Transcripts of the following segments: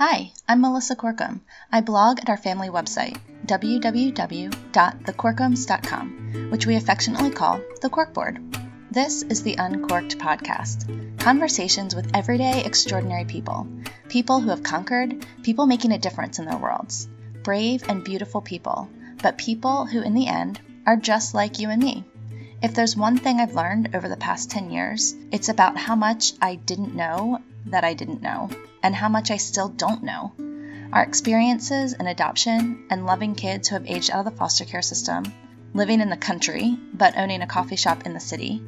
Hi, I'm Melissa Corkum. I blog at our family website, www.thecorkums.com, which we affectionately call the Corkboard. This is the Uncorked Podcast conversations with everyday, extraordinary people. People who have conquered, people making a difference in their worlds. Brave and beautiful people, but people who, in the end, are just like you and me. If there's one thing I've learned over the past 10 years, it's about how much I didn't know that I didn't know, and how much I still don't know. Our experiences in adoption and loving kids who have aged out of the foster care system, living in the country but owning a coffee shop in the city,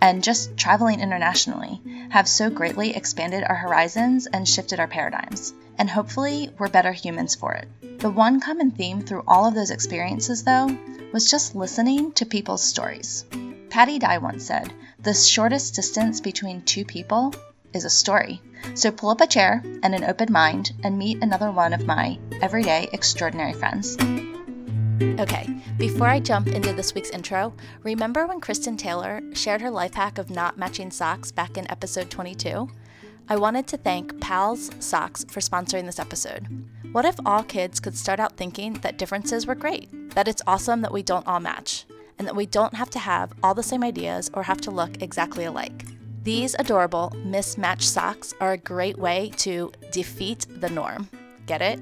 and just traveling internationally have so greatly expanded our horizons and shifted our paradigms. And hopefully, we're better humans for it. The one common theme through all of those experiences, though, was just listening to people's stories. Patti Digh once said, The shortest distance between two people is a story. So pull up a chair and an open mind and meet another one of my everyday extraordinary friends. Okay, before I jump into this week's intro, remember when Kristen Taylor shared her life hack of not matching socks back in episode 22? I wanted to thank Pals Socks for sponsoring this episode. What if all kids could start out thinking that differences were great, that it's awesome that we don't all match, and that we don't have to have all the same ideas or have to look exactly alike? These adorable mismatched socks are a great way to defeat the norm. Get it?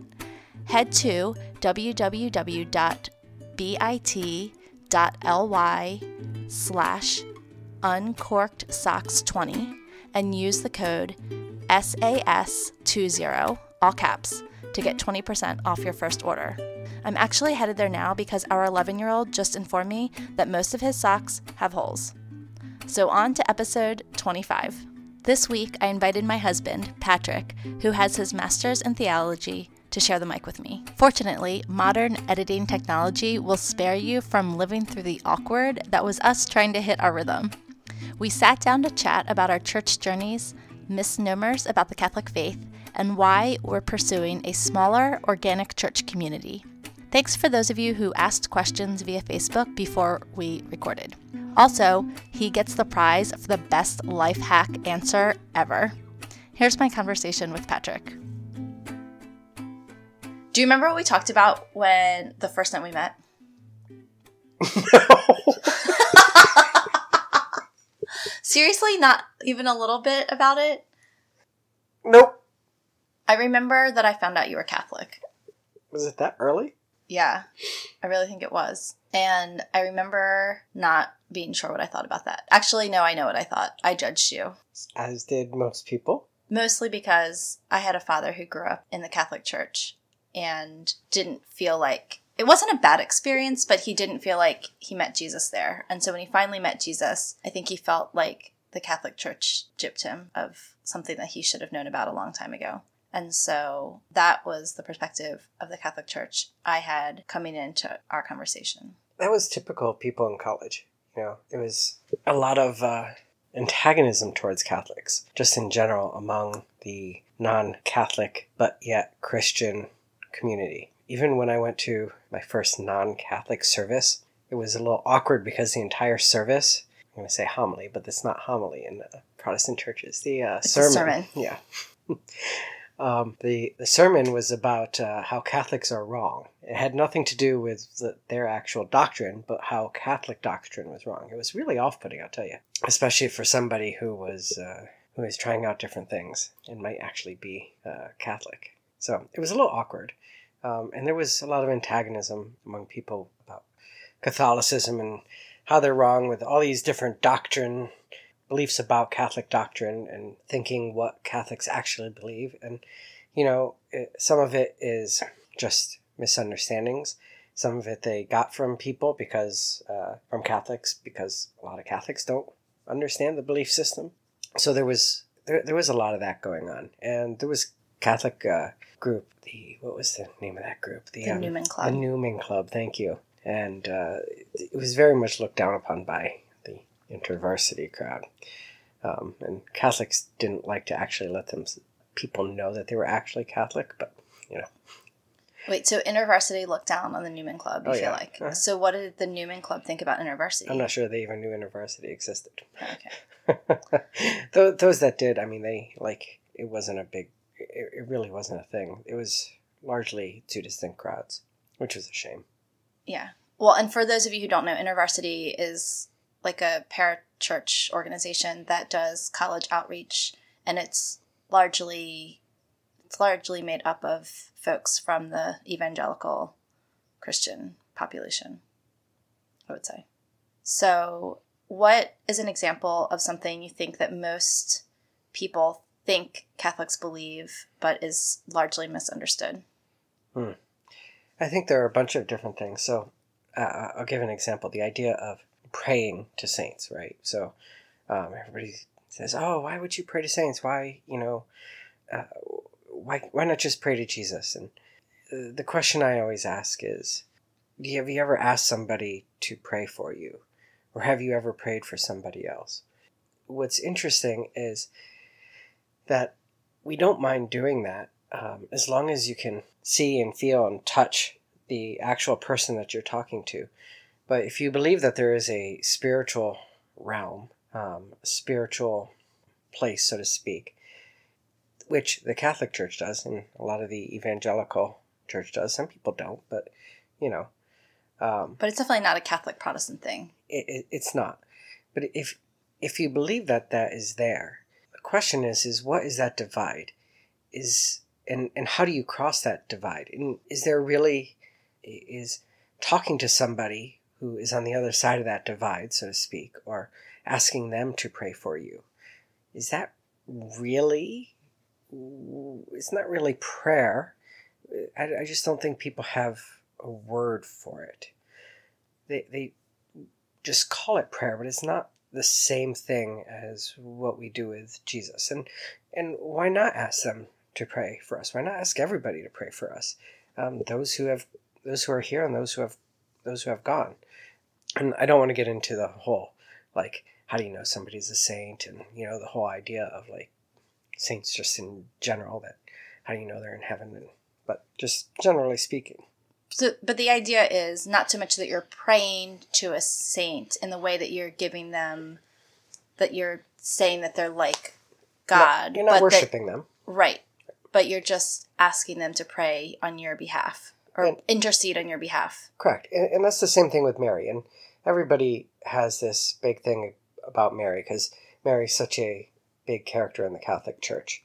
Head to www.bit.ly slash uncorked socks 20 and use the code SAS20, all caps, to get 20% off your first order. I'm actually headed there now because our 11 year old just informed me that most of his socks have holes. So, on to episode 25. This week, I invited my husband, Patrick, who has his master's in theology, to share the mic with me. Fortunately, modern editing technology will spare you from living through the awkward that was us trying to hit our rhythm. We sat down to chat about our church journeys, misnomers about the Catholic faith, and why we're pursuing a smaller, organic church community. Thanks for those of you who asked questions via Facebook before we recorded. Also, he gets the prize for the best life hack answer ever. Here's my conversation with Patrick. Do you remember what we talked about when the first time we met? No. Seriously, not even a little bit about it? Nope. I remember that I found out you were Catholic. Was it that early? Yeah, I really think it was. And I remember not being sure what I thought about that. Actually, no, I know what I thought. I judged you. As did most people. Mostly because I had a father who grew up in the Catholic Church and didn't feel like it wasn't a bad experience, but he didn't feel like he met Jesus there. And so when he finally met Jesus, I think he felt like the Catholic Church gypped him of something that he should have known about a long time ago. And so that was the perspective of the Catholic Church I had coming into our conversation. That was typical of people in college. You know, it was a lot of uh, antagonism towards Catholics, just in general among the non Catholic but yet Christian community. Even when I went to my first non Catholic service, it was a little awkward because the entire service, I'm going to say homily, but it's not homily in uh, Protestant churches. The uh, sermon, sermon. Yeah. Um, the, the sermon was about uh, how Catholics are wrong. It had nothing to do with the, their actual doctrine, but how Catholic doctrine was wrong. It was really off-putting, I'll tell you, especially for somebody who was uh, who was trying out different things and might actually be uh, Catholic. So it was a little awkward, um, and there was a lot of antagonism among people about Catholicism and how they're wrong with all these different doctrine beliefs about Catholic doctrine and thinking what Catholics actually believe. And, you know, it, some of it is just misunderstandings. Some of it they got from people because, uh, from Catholics, because a lot of Catholics don't understand the belief system. So there was, there, there was a lot of that going on. And there was Catholic uh, group, the, what was the name of that group? The, the um, Newman Club. The Newman Club, thank you. And uh, it was very much looked down upon by intervarsity crowd. Um, and Catholics didn't like to actually let them people know that they were actually Catholic, but you know. Wait, so InterVarsity looked down on the Newman Club, you oh, feel yeah. like? Uh-huh. So what did the Newman Club think about InterVarsity? I'm not sure they even knew InterVarsity existed. Okay. those, those that did, I mean, they like it wasn't a big it, it really wasn't a thing. It was largely two distinct crowds, which was a shame. Yeah. Well, and for those of you who don't know, InterVarsity is like a parachurch organization that does college outreach, and it's largely it's largely made up of folks from the evangelical Christian population. I would say. So, what is an example of something you think that most people think Catholics believe, but is largely misunderstood? Hmm. I think there are a bunch of different things. So, uh, I'll give an example. The idea of praying to saints, right? So, um, everybody says, "Oh, why would you pray to saints? Why, you know, uh, why why not just pray to Jesus?" And uh, the question I always ask is, have you ever asked somebody to pray for you? Or have you ever prayed for somebody else? What's interesting is that we don't mind doing that um, as long as you can see and feel and touch the actual person that you're talking to. But if you believe that there is a spiritual realm, um, spiritual place, so to speak, which the Catholic Church does, and a lot of the evangelical church does. Some people don't, but you know, um, but it's definitely not a Catholic Protestant thing. It, it, it's not. But if if you believe that that is there, the question is is what is that divide? Is and and how do you cross that divide? And is there really is talking to somebody who is on the other side of that divide, so to speak, or asking them to pray for you? Is that really? It's not really prayer. I, I just don't think people have a word for it. They, they just call it prayer, but it's not the same thing as what we do with Jesus. And and why not ask them to pray for us? Why not ask everybody to pray for us? Um, those who have those who are here and those who have those who have gone. And I don't want to get into the whole like how do you know somebody's a saint and you know the whole idea of like saints just in general that how do you know they're in heaven and but just generally speaking so, but the idea is not so much that you're praying to a saint in the way that you're giving them, that you're saying that they're like God. No, you're not worshiping that, them. Right. But you're just asking them to pray on your behalf or and, intercede on your behalf. Correct. And, and that's the same thing with Mary. And everybody has this big thing about Mary because Mary's such a big character in the Catholic Church.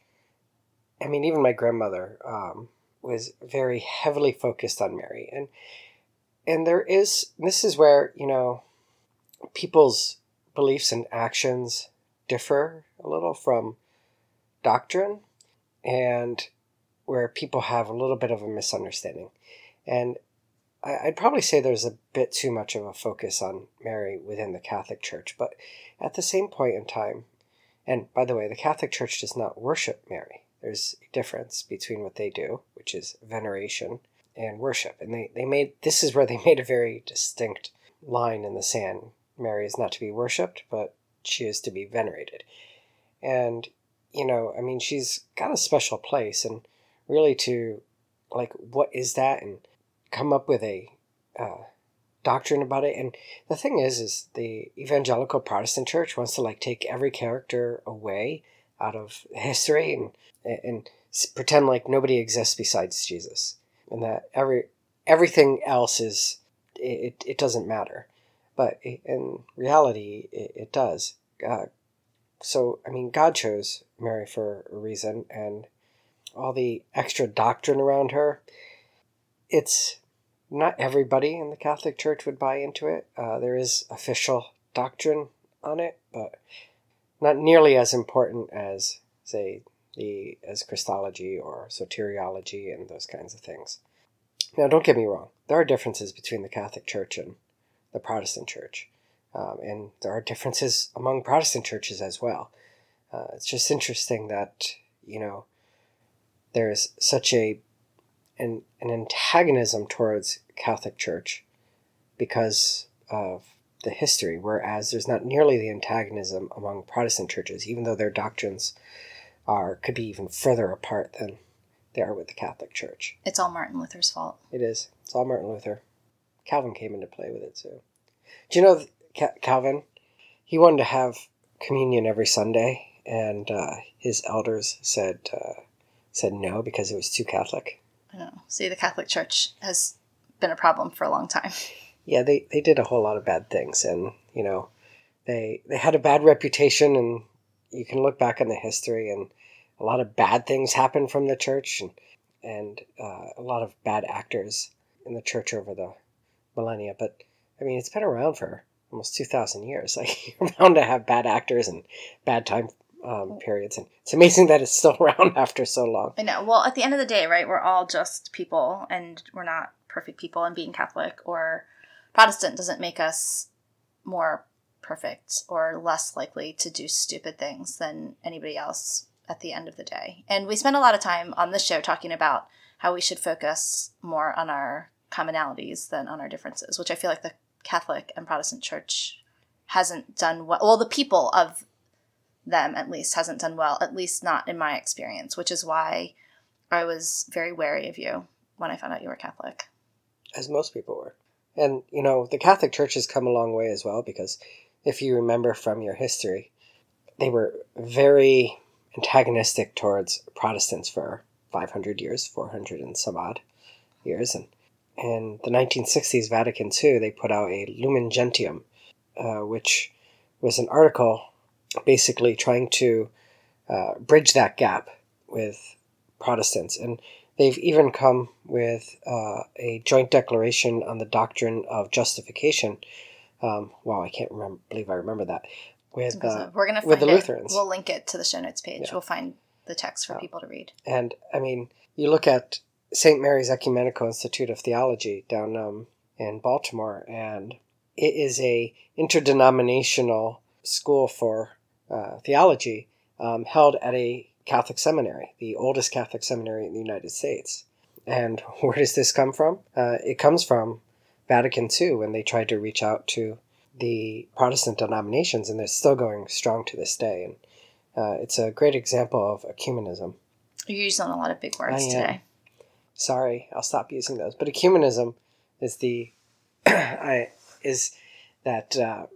I mean, even my grandmother, um, was very heavily focused on Mary. And and there is this is where, you know, people's beliefs and actions differ a little from doctrine and where people have a little bit of a misunderstanding. And I'd probably say there's a bit too much of a focus on Mary within the Catholic Church, but at the same point in time, and by the way, the Catholic Church does not worship Mary there's a difference between what they do, which is veneration, and worship. And they, they made this is where they made a very distinct line in the sand. Mary is not to be worshipped, but she is to be venerated. And, you know, I mean, she's got a special place, and really to, like, what is that? And come up with a uh, doctrine about it. And the thing is, is the evangelical Protestant church wants to, like, take every character away out of history and and pretend like nobody exists besides Jesus, and that every everything else is it, it doesn't matter. But in reality, it, it does. Uh, so, I mean, God chose Mary for a reason, and all the extra doctrine around her, it's not everybody in the Catholic Church would buy into it. Uh, there is official doctrine on it, but not nearly as important as, say, the as Christology or soteriology and those kinds of things. Now, don't get me wrong. There are differences between the Catholic Church and the Protestant Church, um, and there are differences among Protestant churches as well. Uh, it's just interesting that you know there is such a an, an antagonism towards Catholic Church because of the history, whereas there's not nearly the antagonism among Protestant churches, even though their doctrines are could be even further apart than they are with the Catholic Church. It's all Martin Luther's fault. It is. It's all Martin Luther. Calvin came into play with it too. Do you know Calvin? He wanted to have communion every Sunday, and uh, his elders said uh, said no because it was too Catholic. Know. See, the Catholic Church has been a problem for a long time. Yeah, they, they did a whole lot of bad things, and you know, they they had a bad reputation, and you can look back on the history, and a lot of bad things happened from the church, and and uh, a lot of bad actors in the church over the millennia. But I mean, it's been around for almost two thousand years. Like you're bound to have bad actors and bad time um, periods, and it's amazing that it's still around after so long. I know. Well, at the end of the day, right, we're all just people, and we're not perfect people. And being Catholic or Protestant doesn't make us more perfect or less likely to do stupid things than anybody else at the end of the day. And we spend a lot of time on this show talking about how we should focus more on our commonalities than on our differences, which I feel like the Catholic and Protestant Church hasn't done well. Well, the people of them, at least, hasn't done well, at least not in my experience, which is why I was very wary of you when I found out you were Catholic. As most people were. And, you know, the Catholic Church has come a long way as well because if you remember from your history, they were very antagonistic towards Protestants for 500 years, 400 and some odd years. And in the 1960s, Vatican II, they put out a Lumen Gentium, uh, which was an article basically trying to uh, bridge that gap with Protestants. And They've even come with uh, a joint declaration on the doctrine of justification. Um, wow, I can't remember. Believe I remember that. With uh, we're gonna with the it. Lutherans, we'll link it to the show notes page. Yeah. We'll find the text for yeah. people to read. And I mean, you look at St. Mary's Ecumenical Institute of Theology down um, in Baltimore, and it is a interdenominational school for uh, theology um, held at a Catholic seminary, the oldest Catholic seminary in the United States. And where does this come from? Uh, it comes from Vatican II when they tried to reach out to the Protestant denominations, and they're still going strong to this day. And uh, it's a great example of ecumenism. You're using a lot of big words today. Sorry, I'll stop using those. But ecumenism is the I, is that uh,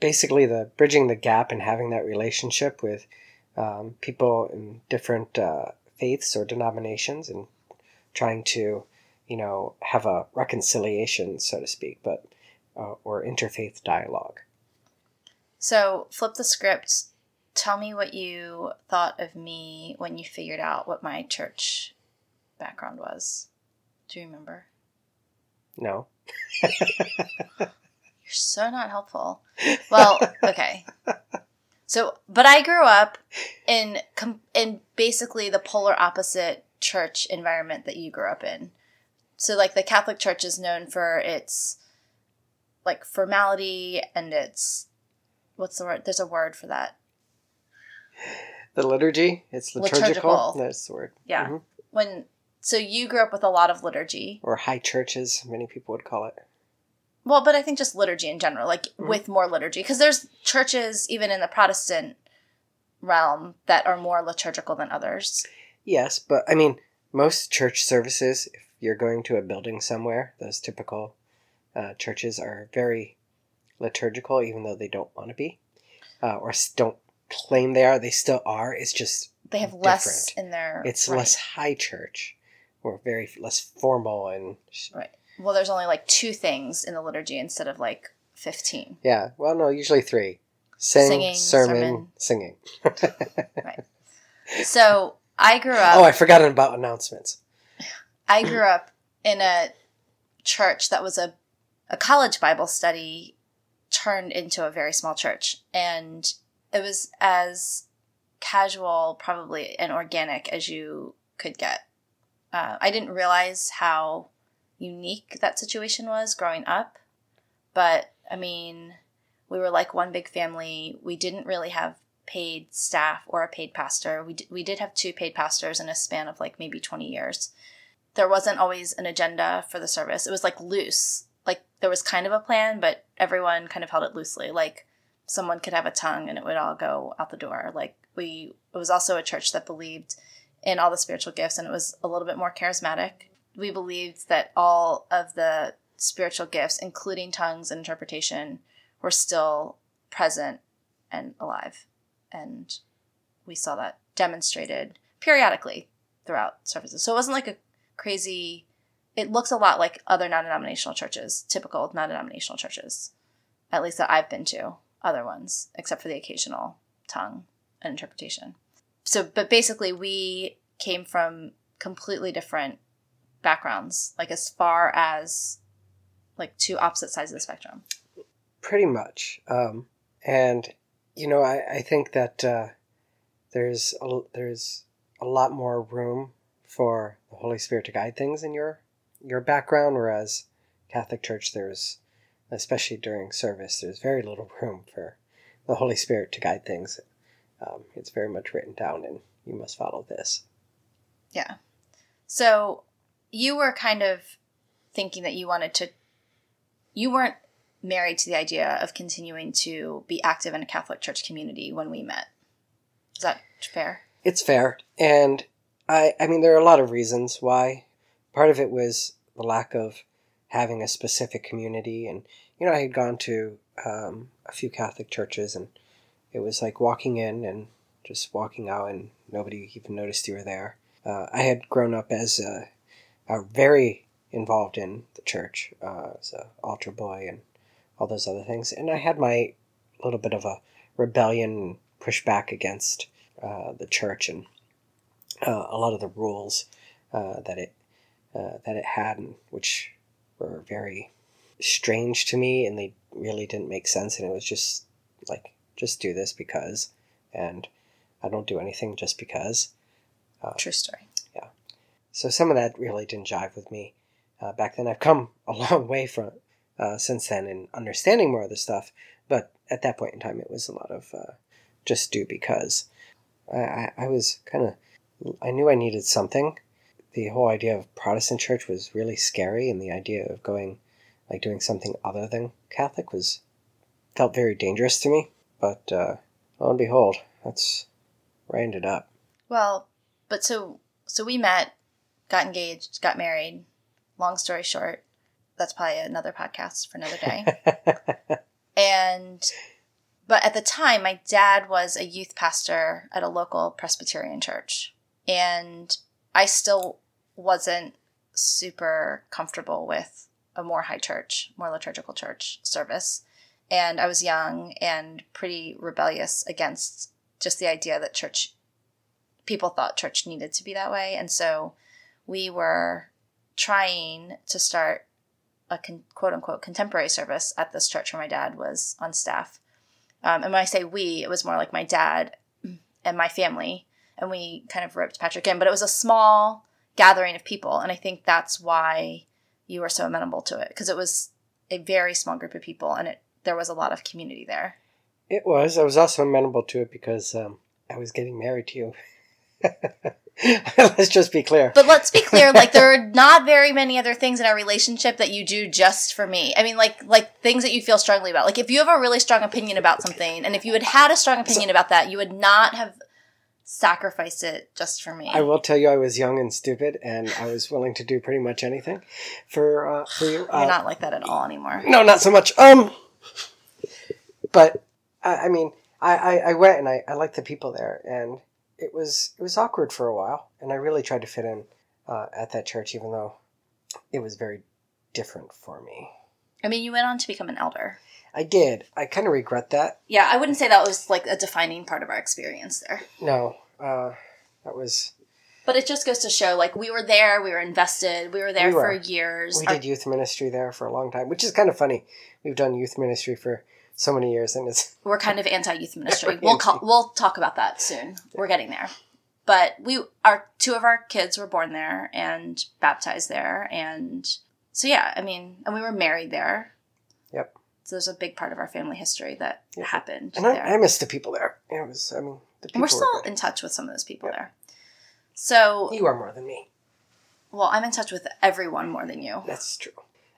basically the bridging the gap and having that relationship with um, people in different uh, faiths or denominations and trying to, you know, have a reconciliation, so to speak, but uh, or interfaith dialogue. So, flip the script. Tell me what you thought of me when you figured out what my church background was. Do you remember? No. You're so not helpful. Well, okay. So, but I grew up in in basically the polar opposite church environment that you grew up in. So, like the Catholic Church is known for its like formality and its what's the word? There's a word for that. The liturgy. It's liturgical. liturgical. That's the word. Yeah. Mm-hmm. When so you grew up with a lot of liturgy, or high churches, many people would call it. Well, but I think just liturgy in general, like mm-hmm. with more liturgy, because there's churches even in the Protestant realm that are more liturgical than others. Yes, but I mean, most church services, if you're going to a building somewhere, those typical uh, churches are very liturgical, even though they don't want to be, uh, or don't claim they are. They still are. It's just they have different. less in their. It's right. less high church, or very less formal and right well, there's only like two things in the liturgy instead of like 15. Yeah. Well, no, usually three Sing, singing, sermon, sermon. singing. right. So I grew up. Oh, I forgot about announcements. I grew up in a church that was a, a college Bible study turned into a very small church. And it was as casual, probably, and organic as you could get. Uh, I didn't realize how unique that situation was growing up. But I mean, we were like one big family. We didn't really have paid staff or a paid pastor. We, d- we did have two paid pastors in a span of like maybe 20 years. There wasn't always an agenda for the service. It was like loose. Like there was kind of a plan, but everyone kind of held it loosely. Like someone could have a tongue and it would all go out the door. Like we, it was also a church that believed in all the spiritual gifts and it was a little bit more charismatic we believed that all of the spiritual gifts, including tongues and interpretation, were still present and alive. And we saw that demonstrated periodically throughout services. So it wasn't like a crazy. It looks a lot like other non-denominational churches, typical non-denominational churches, at least that I've been to. Other ones, except for the occasional tongue and interpretation. So, but basically, we came from completely different backgrounds, like as far as like two opposite sides of the spectrum. Pretty much. Um, and you know, I, I think that uh, there's a, there's a lot more room for the Holy Spirit to guide things in your your background, whereas Catholic Church there's especially during service there's very little room for the Holy Spirit to guide things. Um, it's very much written down, and you must follow this. Yeah. So you were kind of thinking that you wanted to. You weren't married to the idea of continuing to be active in a Catholic Church community when we met. Is that fair? It's fair, and I I mean there are a lot of reasons why. Part of it was the lack of having a specific community, and you know I had gone to um, a few Catholic churches, and it was like walking in and just walking out, and nobody even noticed you were there. Uh, I had grown up as a, a very involved in the church uh, as an altar boy and all those other things, and I had my little bit of a rebellion push back against uh, the church and uh, a lot of the rules uh, that it uh, that it had, and which were very strange to me, and they really didn't make sense. And it was just like, just do this because, and I don't do anything just because. Uh, True story. So some of that really didn't jive with me uh, back then. I've come a long way from since then in understanding more of the stuff, but at that point in time, it was a lot of just do because. I, I, I was kind of, I knew I needed something. The whole idea of Protestant church was really scary, and the idea of going, like doing something other than Catholic was, felt very dangerous to me. But uh, lo and behold, that's where I ended up. Well, but so so we met, got engaged, got married. Long story short, that's probably another podcast for another day. and but at the time, my dad was a youth pastor at a local Presbyterian church. And I still wasn't super comfortable with a more high church, more liturgical church service. And I was young and pretty rebellious against just the idea that church, people thought church needed to be that way. And so we were trying to start a con- quote unquote contemporary service at this church where my dad was on staff. Um, and when I say we, it was more like my dad and my family. And we kind of roped Patrick in, but it was a small gathering of people. And I think that's why you were so amenable to it because it was a very small group of people and it there was a lot of community there. It was. I was also amenable to it because um, I was getting married to you. let's just be clear. But let's be clear, like there are not very many other things in our relationship that you do just for me. I mean, like like things that you feel strongly about. Like if you have a really strong opinion about something, and if you had had a strong opinion so, about that, you would not have sacrificed it just for me. I will tell you, I was young and stupid, and I was willing to do pretty much anything for uh, for you. You're uh, not like that at all anymore. No, not so much. Um, but I, I mean, I, I, I went and I, I liked the people there, and it was it was awkward for a while, and I really tried to fit in uh, at that church, even though it was very different for me. I mean, you went on to become an elder. I did. I kind of regret that. Yeah, I wouldn't say that was like a defining part of our experience there. No, uh, that was. But it just goes to show, like we were there, we were invested, we were there we were. for years. We our... did youth ministry there for a long time, which is kind of funny. We've done youth ministry for so many years, and it's we're kind of anti youth ministry. we'll call, we'll talk about that soon. We're getting there, but we our two of our kids were born there and baptized there, and so yeah, I mean, and we were married there. Yep. So there's a big part of our family history that yep. happened. And I, I, miss the people there. It was, I mean, the people. we're still in touch with some of those people yep. there. So you are more than me. Well, I'm in touch with everyone more than you. That's true.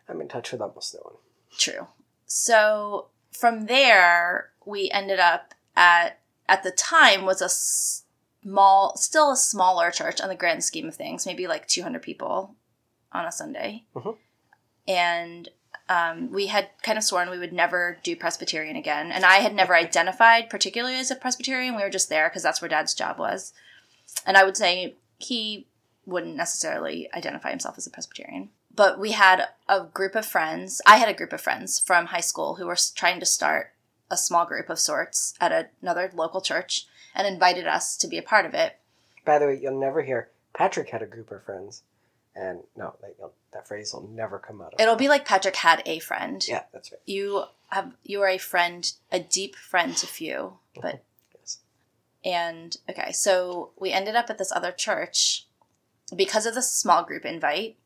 I'm in touch with almost no one. True. So from there, we ended up at at the time was a small, still a smaller church on the grand scheme of things, maybe like 200 people on a Sunday, mm-hmm. and um, we had kind of sworn we would never do Presbyterian again, and I had never identified particularly as a Presbyterian. We were just there because that's where Dad's job was, and I would say he wouldn't necessarily identify himself as a Presbyterian. But we had a group of friends. I had a group of friends from high school who were trying to start a small group of sorts at another local church and invited us to be a part of it. By the way, you'll never hear Patrick had a group of friends, and no, that, you'll, that phrase will never come out. of It'll be like Patrick had a friend. yeah, that's right. You have you are a friend, a deep friend to few, but Yes. And okay, so we ended up at this other church because of the small group invite,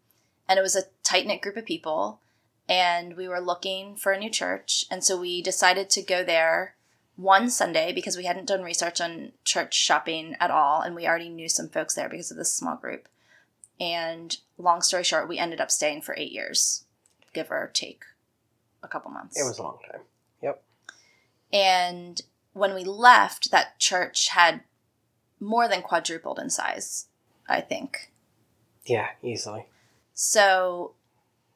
and it was a tight knit group of people, and we were looking for a new church, and so we decided to go there one Sunday because we hadn't done research on church shopping at all, and we already knew some folks there because of this small group. And long story short, we ended up staying for eight years, give or take a couple months. It was a long time. Yep. And when we left, that church had more than quadrupled in size, I think. Yeah, easily. So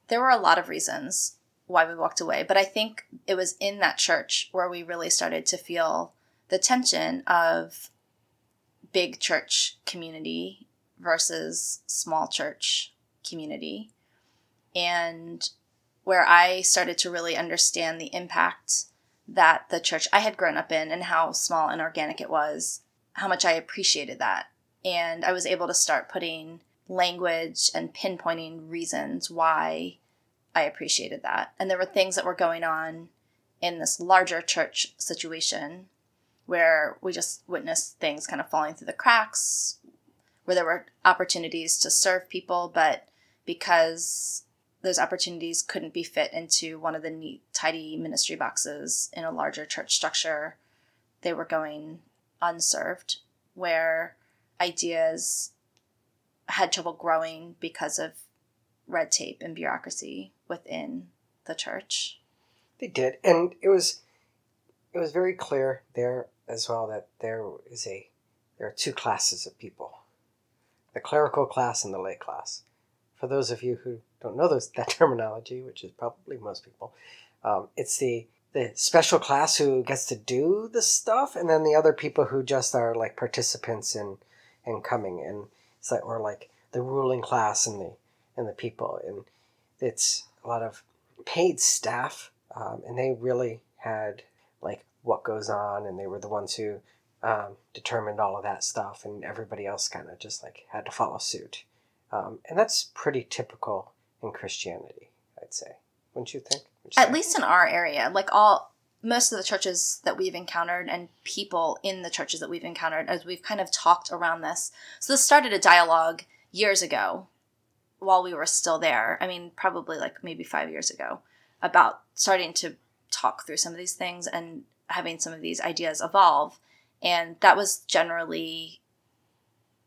there were a lot of reasons why we walked away, but I think it was in that church where we really started to feel the tension of big church community versus small church community. And where I started to really understand the impact that the church I had grown up in and how small and organic it was, how much I appreciated that. And I was able to start putting language and pinpointing reasons why I appreciated that. And there were things that were going on in this larger church situation where we just witnessed things kind of falling through the cracks, where there were opportunities to serve people, but because those opportunities couldn't be fit into one of the neat, tidy ministry boxes in a larger church structure, they were going unserved, where ideas had trouble growing because of red tape and bureaucracy within the church. They did, and it was it was very clear there as well that there is a there are two classes of people: the clerical class and the lay class. For those of you who don't know those that terminology, which is probably most people, um, it's the the special class who gets to do the stuff, and then the other people who just are like participants in in coming, and like or like the ruling class and the and the people, and it's a lot of paid staff, um, and they really had like what goes on, and they were the ones who um, determined all of that stuff, and everybody else kind of just like had to follow suit, um, and that's pretty typical in Christianity, I'd say. Wouldn't you think? At least in our area, like all most of the churches that we've encountered and people in the churches that we've encountered as we've kind of talked around this. So this started a dialogue years ago while we were still there. I mean, probably like maybe 5 years ago about starting to talk through some of these things and having some of these ideas evolve. And that was generally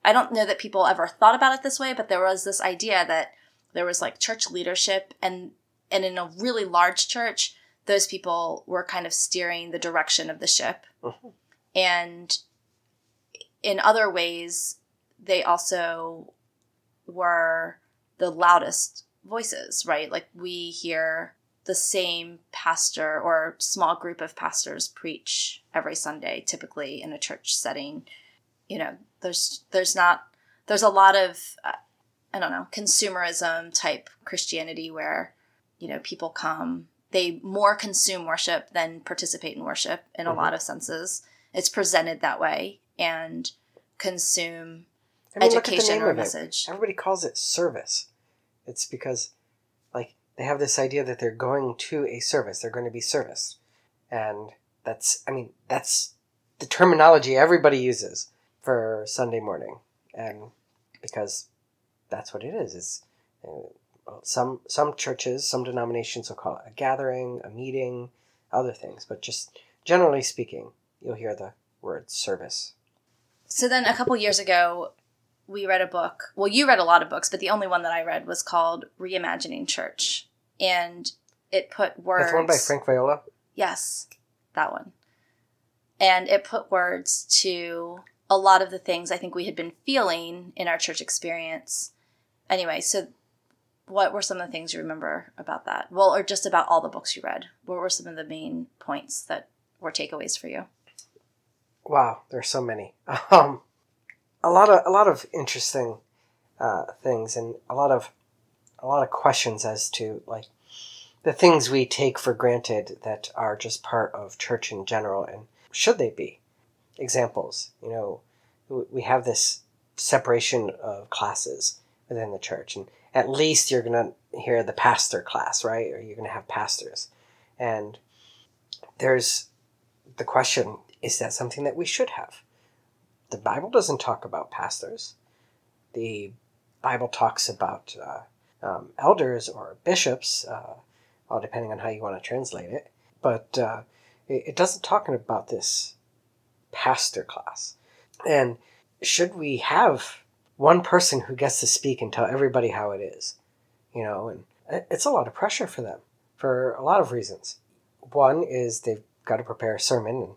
I don't know that people ever thought about it this way, but there was this idea that there was like church leadership and and in a really large church, those people were kind of steering the direction of the ship. Mhm. And in other ways, they also were the loudest voices, right? Like we hear the same pastor or small group of pastors preach every Sunday, typically in a church setting. You know, there's there's not there's a lot of uh, I don't know consumerism type Christianity where you know people come they more consume worship than participate in worship in a Mhm. lot of senses. It's presented that way and consume I mean, look at the education or of it. message. Everybody calls it service. It's because, like, they have this idea that they're going to a service. They're going to be serviced, and that's. I mean, that's the terminology everybody uses for Sunday morning, and because that's what it is. It's uh, some some churches, some denominations will call it a gathering, a meeting, other things, but just generally speaking, you'll hear the word service. So then a couple years ago, we read a book. Well, you read a lot of books, but the only one that I read was called Reimagining Church. And it put words. That's one by Frank Viola. Yes, that one. And it put words to a lot of the things I think we had been feeling in our church experience. Anyway, so what were some of the things you remember about that? Well, or just about all the books you read? What were some of the main points that were takeaways for you? Wow, there's so many. Um, a lot of a lot of interesting uh, things and a lot of a lot of questions as to like the things we take for granted that are just part of church in general and should they be examples you know we have this separation of classes within the church and at least you're going to hear the pastor class right? Or you're going to have pastors. And there's the question is that something that we should have? The bible doesn't talk about pastors. The bible talks about uh, um, elders or bishops uh, all depending on how you want to translate it. But uh, it, it doesn't talk about this pastor class. And should we have one person who gets to speak and tell everybody how it is? You know, and it's a lot of pressure for them for a lot of reasons. One is they've got to prepare a sermon and,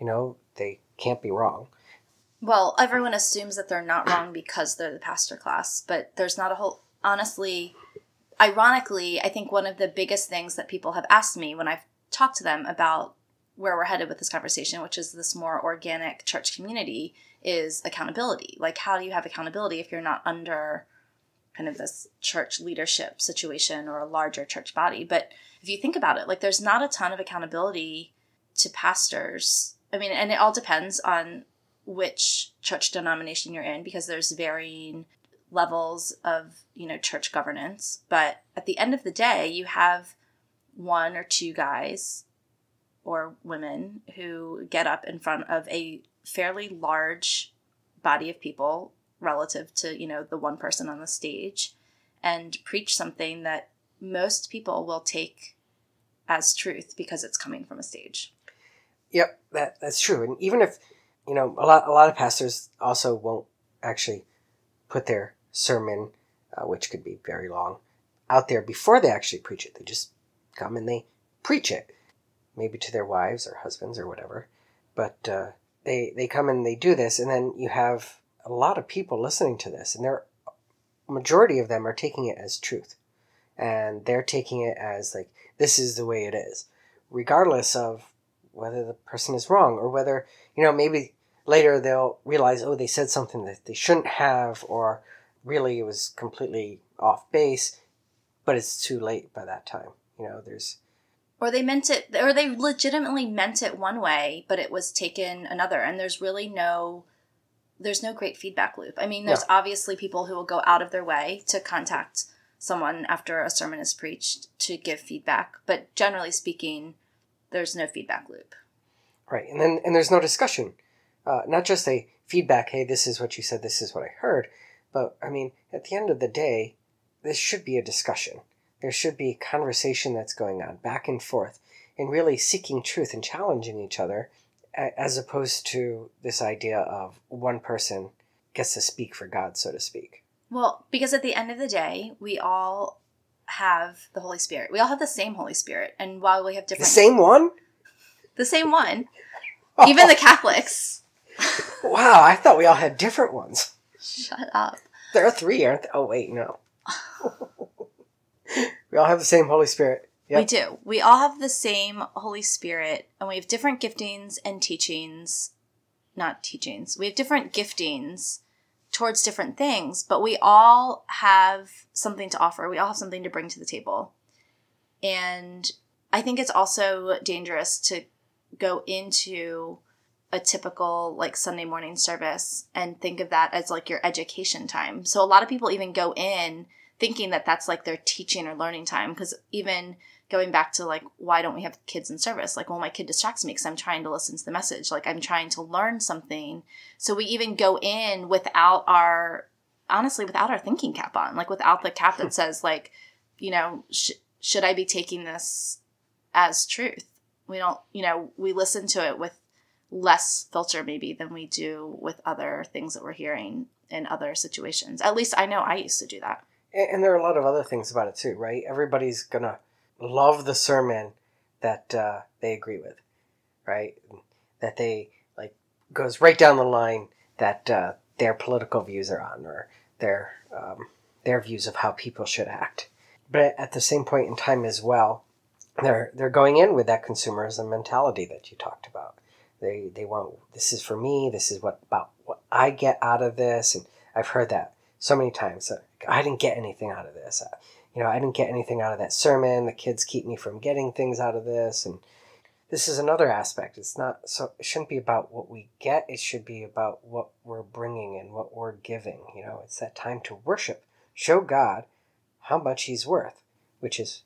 you know, they can't be wrong. Well, everyone assumes that they're not wrong because they're the pastor class, but there's not a whole, honestly, ironically, I think one of the biggest things that people have asked me when I've talked to them about where we're headed with this conversation, which is this more organic church community, is accountability. Like, how do you have accountability if you're not under kind of this church leadership situation or a larger church body? But if you think about it, like, there's not a ton of accountability to pastors. I mean, and it all depends on which church denomination you're in because there's varying levels of, you know, church governance. But at the end of the day, you have one or two guys or women who get up in front of a fairly large body of people relative to you know the one person on the stage and preach something that most people will take as truth because it's coming from a stage. Yep that that's true. And even if you know a lot a lot of pastors also won't actually put their sermon uh, which could be very long out there before they actually preach it. They just come and they preach it maybe to their wives or husbands or whatever. But uh, they they come and they do this, and then you have a lot of people listening to this, and their majority of them are taking it as truth, and they're taking it as like this is the way it is, regardless of whether the person is wrong or whether you know maybe later they'll realize oh they said something that they shouldn't have or really it was completely off base but it's too late by that time. You know there's or they meant it or they legitimately meant it one way but it was taken another. And there's really no there's no great feedback loop. I mean there's yeah. obviously people who will go out of their way to contact someone after a sermon is preached to give feedback. But generally speaking there's no feedback loop. Right. And then and there's no discussion. Uh, not just a feedback hey this is what you said this is what i heard. But i mean at the end of the day this should be a discussion there should be conversation that's going on back and forth and really seeking truth and challenging each other as opposed to this idea of one person gets to speak for God, so to speak. Well, because at the end of the day, we all have the Holy Spirit. We all have the same Holy Spirit. And while we have different. The same one? The same one. Oh. Even the Catholics. wow, I thought we all had different ones. Shut up. There are three, aren't there? Oh, wait, no. we all have the same Holy Spirit. Yep. We do. We all have the same Holy Spirit, and we have different giftings and teachings. Not teachings. We have different giftings towards different things, but we all have something to offer. We all have something to bring to the table. And I think it's also dangerous to go into a typical like Sunday morning service and think of that as like your education time. So a lot of people even go in thinking that that's like their teaching or learning time because even going back to like why don't we have kids in service? Like well my kid distracts me because i'm trying to listen to the message. Like i'm trying to learn something. So we even go in without our honestly without our thinking cap on like without the cap that says like you know sh- should i be taking this as truth? We don't you know we listen to it with less filter maybe than we do with other things that we're hearing in other situations. At least i know i used to do that and, there are a lot of other things about it too, right? Everybody's gonna love the sermon that uh, they agree with, right? That they like goes right down the line that uh, their political views are on, or their um, their views of how people should act. But at the same point in time as well, they're they're going in with that consumerism mentality that you talked about. They they want this is for me. This is what about what I get out of this, and I've heard that so many times I didn't get anything out of this. Uh, you know, I didn't get anything out of that sermon. The kids keep me from getting things out of this, and this is another aspect. It's not so. It shouldn't be about what we get. It should be about what we're bringing and what we're giving. You know, it's that time to worship, show God how much He's worth, which is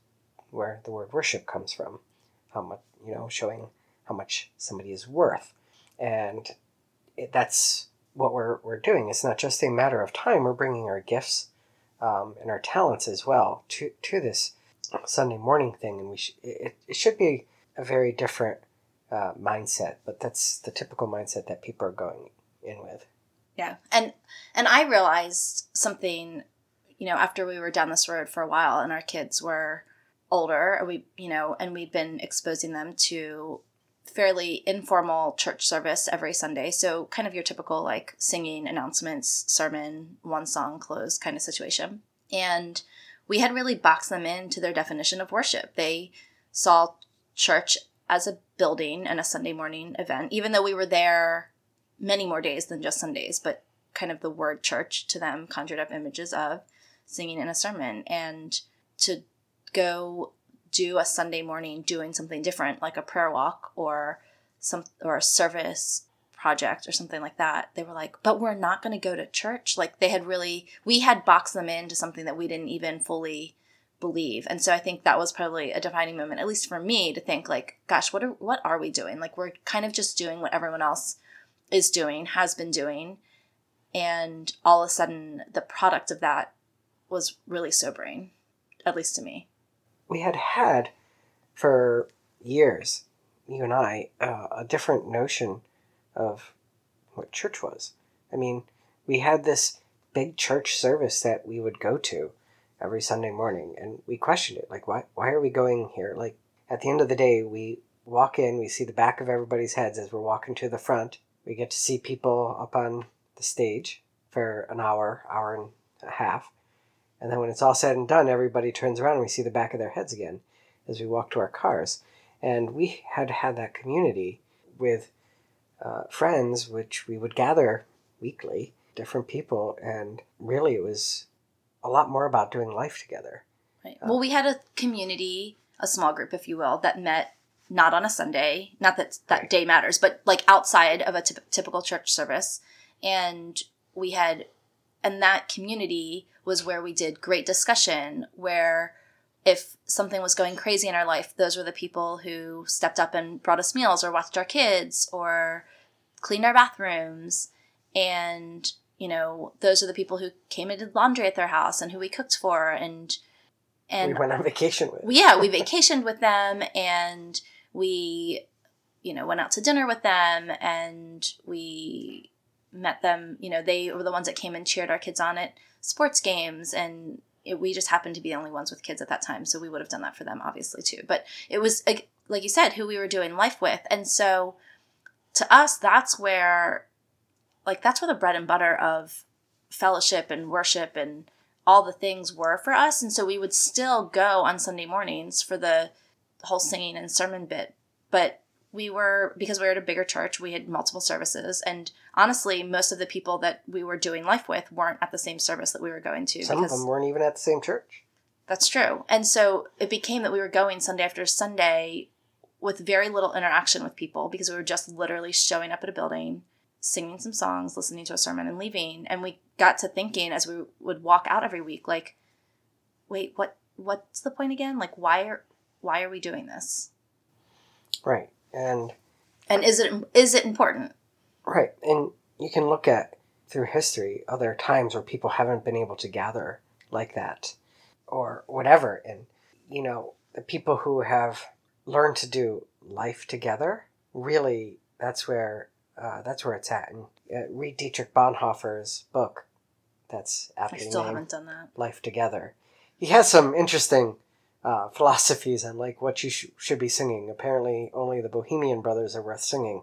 where the word worship comes from. How much you know, showing how much somebody is worth, and it, that's what we're we're doing. It's not just a matter of time. We're bringing our gifts um, and our talents as well to to this Sunday morning thing, and we sh- it, it should be a very different uh, mindset. But that's the typical mindset that people are going in with. Yeah, and and I realized something, you know, after we were down this road for a while, and our kids were older, we you know, and we'd been exposing them to fairly informal church service every Sunday. So, kind of your typical like singing, announcements, sermon, one song, close kind of situation. And we had really boxed them into their definition of worship. They saw church as a building and a Sunday morning event, even though we were there many more days than just Sundays, but kind of the word church to them conjured up images of singing in a sermon. And to go do a Sunday morning doing something different, like a prayer walk or some or a service project or something like that. They were like, "But we're not going to go to church." Like they had really we had boxed them into something that we didn't even fully believe. And so I think that was probably a defining moment at least for me to think like, "Gosh, what are what are we doing? Like we're kind of just doing what everyone else is doing, has been doing." And all of a sudden the product of that was really sobering, at least to me we had had for years, you and I, uh, a different notion of what church was. I mean, we had this big church service that we would go to every Sunday morning, and we questioned it. Like, why, why are we going here? Like, at the end of the day, we walk in, we see the back of everybody's heads as we're walking to the front. We get to see people up on the stage for an hour, hour and a half. And then when it's all said and done, everybody turns around and we see the back of their heads again as we walk to our cars. And we had had that community with uh, friends, which we would gather weekly, different people, and really it was a lot more about doing life together. Right. Well, we had a community, a small group, if you will, that met not on a Sunday, not that that right. day matters, but like outside of a t- typical church service. And we had, and that community was where we did great discussion, where if something was going crazy in our life, those were the people who stepped up and brought us meals or watched our kids or cleaned our bathrooms. And, you know, those are the people who came and did laundry at their house and who we cooked for and and we went on vacation with. yeah, we vacationed with them and we, you know, went out to dinner with them and we met them, you know, they were the ones that came and cheered our kids on at sports games and it, we just happened to be the only ones with kids at that time so we would have done that for them obviously too. But it was like, like you said who we were doing life with. And so to us that's where like that's where the bread and butter of fellowship and worship and all the things were for us. And so we would still go on sunday mornings for the whole singing and sermon bit. But we were because we were at a bigger church we had multiple services and honestly most of the people that we were doing life with weren't at the same service that we were going to some of them weren't even at the same church. That's true. And so it became that we were going sunday after sunday with very little interaction with people because we were just literally showing up at a building singing some songs listening to a sermon and leaving. And we got to thinking as we would walk out every week like wait what what's the point again? Like why are why are we doing this? Right and and is it is it important? Right and you can look at through history other times where people haven't been able to gather like that or whatever. And you know the people who have learned to do life together really that's where uh, that's where it's at. And uh, read dietrich bonhoeffer's book that's aptly I still named haven't done that. life together. He has some interesting uh, philosophies on like what you sh- should be singing. Apparently, only the Bohemian Brothers are worth singing.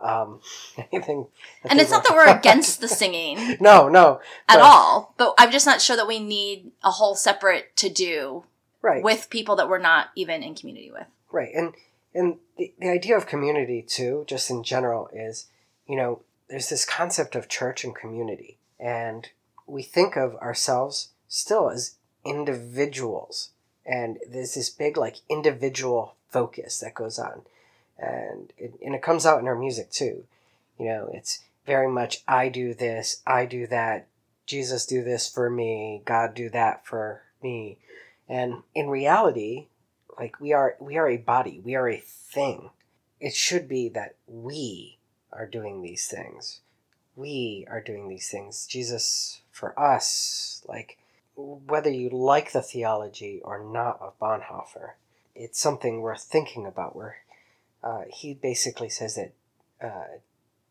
Um, anything, and it's not that we're against the singing. no, no, at but, all. But I'm just not sure that we need a whole separate to do right with people that we're not even in community with. Right, and and the, the idea of community too, just in general, is you know there's this concept of church and community, and we think of ourselves still as individuals. And there's this big, like, individual focus that goes on. And it, and it comes out in our music too. You know, it's very much I do this, I do that, Jesus do this for me, God do that for me. And in reality, like we are we are a body, we are a thing. It should be that we are doing these things. We are doing these things. Jesus for us, like whether you like the theology or not of Bonhoeffer, it's something worth thinking about. Where uh, he basically says that uh,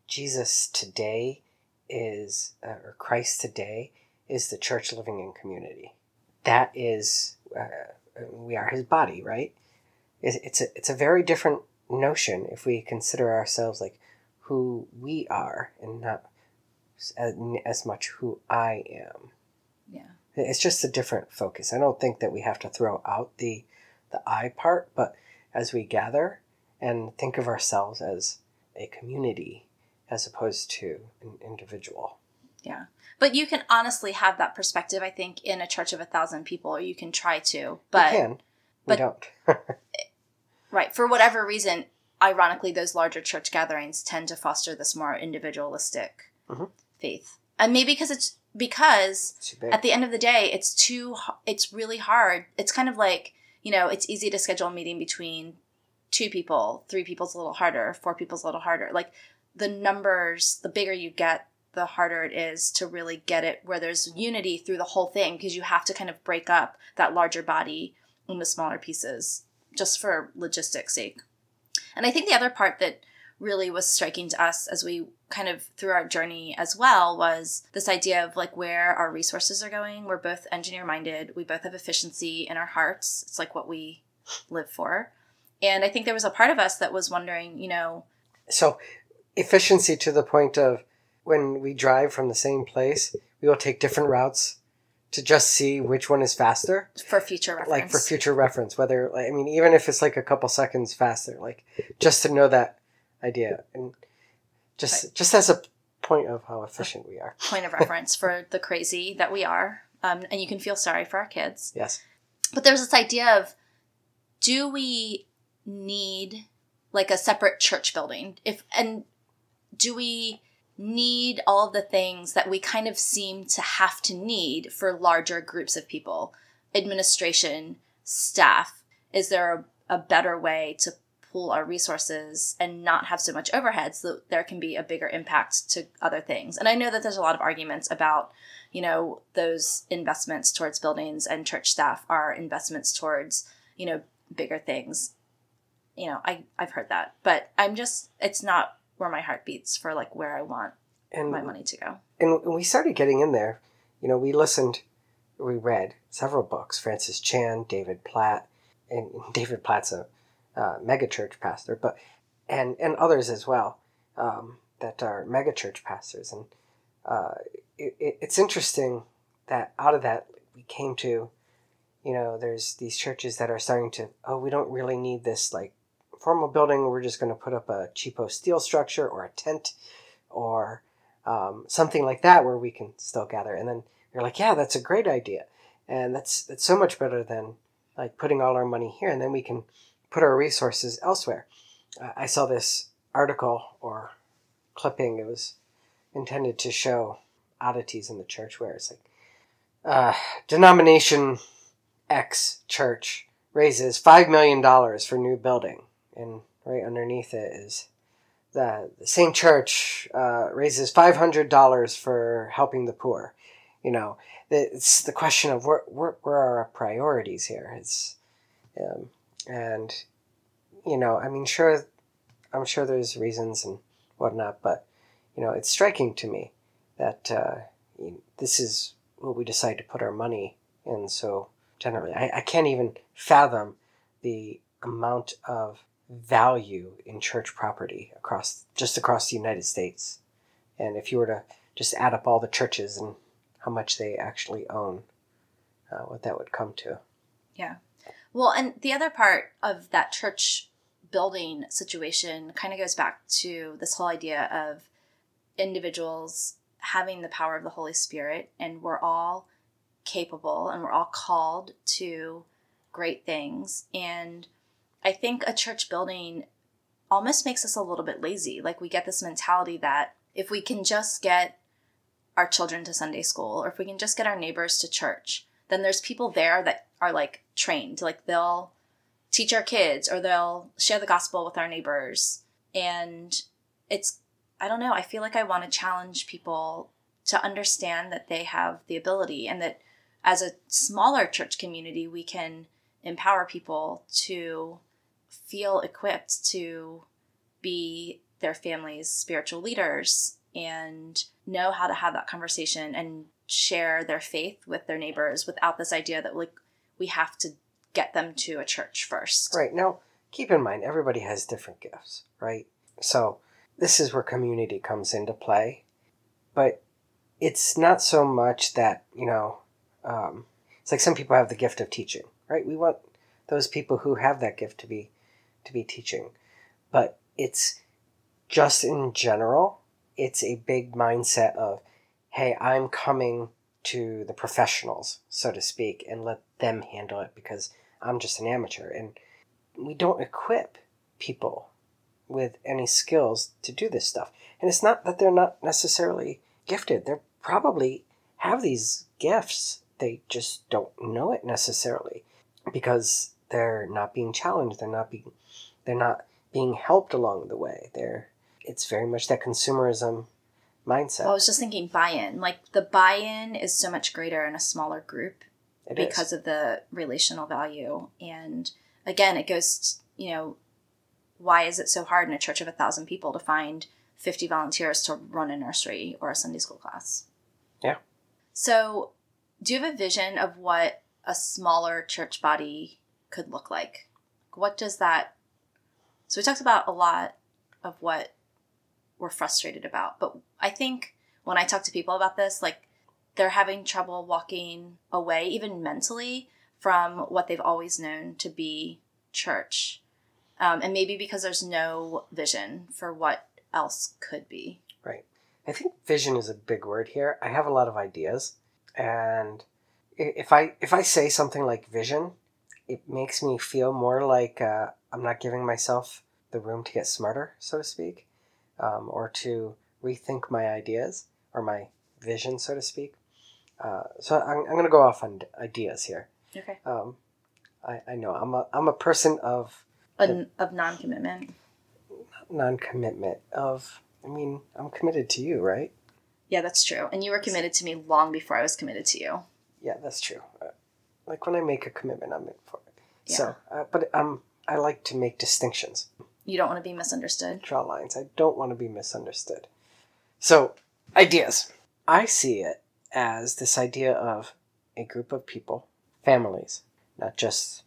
Jesus today is, uh, or Christ today is the church living in community. That is, uh, we are his body, right? It's a, it's a very different notion if we consider ourselves like who we are and not as, as much who I am. Yeah. It's just a different focus. I don't think that we have to throw out the the I part, but as we gather and think of ourselves as a community as opposed to an individual. Yeah. But you can honestly have that perspective, I think, in a church of a thousand people, or you can try to. But we can. We but, don't. right. For whatever reason, ironically, those larger church gatherings tend to foster this more individualistic mm-hmm. faith. And maybe because it's because at the end of the day, it's too, it's really hard. It's kind of like, you know, it's easy to schedule a meeting between two people, three people's a little harder, four people's a little harder. Like the numbers, the bigger you get, the harder it is to really get it where there's unity through the whole thing because you have to kind of break up that larger body into smaller pieces just for logistics sake. And I think the other part that really was striking to us as we kind of through our journey as well was this idea of like where our resources are going. We're both engineer minded. We both have efficiency in our hearts. It's like what we live for. And I think there was a part of us that was wondering, you know. So efficiency to the point of when we drive from the same place, we will take different routes to just see which one is faster for future reference. Like for future reference, whether I mean even if it's like a couple seconds faster, like just to know that idea and just right. just as a point of how efficient we are. Point of reference for the crazy that we are, um, and you can feel sorry for our kids. Yes. But there's this idea of, do we need like a separate church building? If and do we need all the things that we kind of seem to have to need for larger groups of people administration staff is there a, a, better way to pool our resources and not have so much overhead so that there can be a bigger impact to other things and i know that there's a lot of arguments about you know those investments towards buildings and church staff are investments towards you know bigger things you know i i've heard that but i'm just it's not where my heart beats for like where I want and, my money to go. And we started getting in there. You know, we listened, we read several books: Francis Chan, David Platt, and David Platt's a uh, megachurch pastor, but and and others as well um, that are megachurch pastors. And uh, it, it, it's interesting that out of that we came to, you know, there's these churches that are starting to, oh, we don't really need this like formal building, we're just going to put up a cheapo steel structure or a tent or um, something like that where we can still gather. And then you're like, yeah, that's a great idea. And that's, that's so much better than like putting all our money here. And then we can put our resources elsewhere. Uh, I saw this article or clipping. It was intended to show oddities in the church where it's like, uh, denomination X church raises $5 million for new building and right underneath it is the, the same church uh, raises five hundred dollars for helping the poor. You know, it's the question of where where, where are our priorities here? It's um, and you know, I mean, sure, I'm sure there's reasons and whatnot, but you know, it's striking to me that uh, this is what we decide to put our money in. So generally, I, I can't even fathom the amount of value in church property across just across the United States. And if you were to just add up all the churches and how much they actually own, uh, what that would come to. Yeah. Well, and the other part of that church building situation kind of goes back to this whole idea of individuals having the power of the Holy Spirit, and we're all capable and we're all called to great things. And I think a church building almost makes us a little bit lazy. Like we get this mentality that if we can just get our children to Sunday school or if we can just get our neighbors to church, then there's people there that are like trained. Like they'll teach our kids or they'll share the gospel with our neighbors. And it's, I don't know, I feel like I want to challenge people to understand that they have the ability and that as a smaller church community, we can empower people to feel equipped to be their family's spiritual leaders and know how to have that conversation and share their faith with their neighbors without this idea that like we have to get them to a church first. Right. Now, keep in mind everybody has different gifts, right? So, this is where community comes into play. But it's not so much that, you know, um, it's like some people have the gift of teaching, right? We want those people who have that gift to be to be teaching. But it's just in general, it's a big mindset of, hey, I'm coming to the professionals, so to speak, and let them handle it because I'm just an amateur. And we don't equip people with any skills to do this stuff. And it's not that they're not necessarily gifted, they probably have these gifts. They just don't know it necessarily because they're not being challenged, they're not being they're not being helped along the way. They're it's very much that consumerism mindset. Well, I was just thinking buy-in. Like the buy-in is so much greater in a smaller group It because is. of the relational value. And again, it goes, you know, why is it so hard in a church of a thousand people to find 50 volunteers to run a nursery or a Sunday school class? Yeah. So, do you have a vision of what a smaller church body could look like? What does that? So, we talked about a lot of what we're frustrated about, but I think when I talk to people about this, like they're having trouble walking away, even mentally, from what they've always known to be church. Um, and maybe because there's no vision for what else could be. Right. I think vision is a big word here. I have a lot of ideas, and if I if I say something like vision, it makes me feel more like uh, I'm not giving myself the room to get smarter, so to speak, um, or to rethink my ideas or my vision, so to speak. Uh, so I'm, I'm going to go off on ideas here. Okay. Um, I, I know I'm a I'm a person of An, of non commitment. non-commitment. Of I mean I'm committed to you, right? Yeah, that's true. And you were committed to me long before I was committed to you. Yeah, that's true. Uh, like when I make a commitment, I'm in for it. Yeah. So, uh, but um, I like to make distinctions, You don't want to be misunderstood. draw lines. I don't want to be misunderstood. So, ideas. I see it as this idea of a group of people, families, not just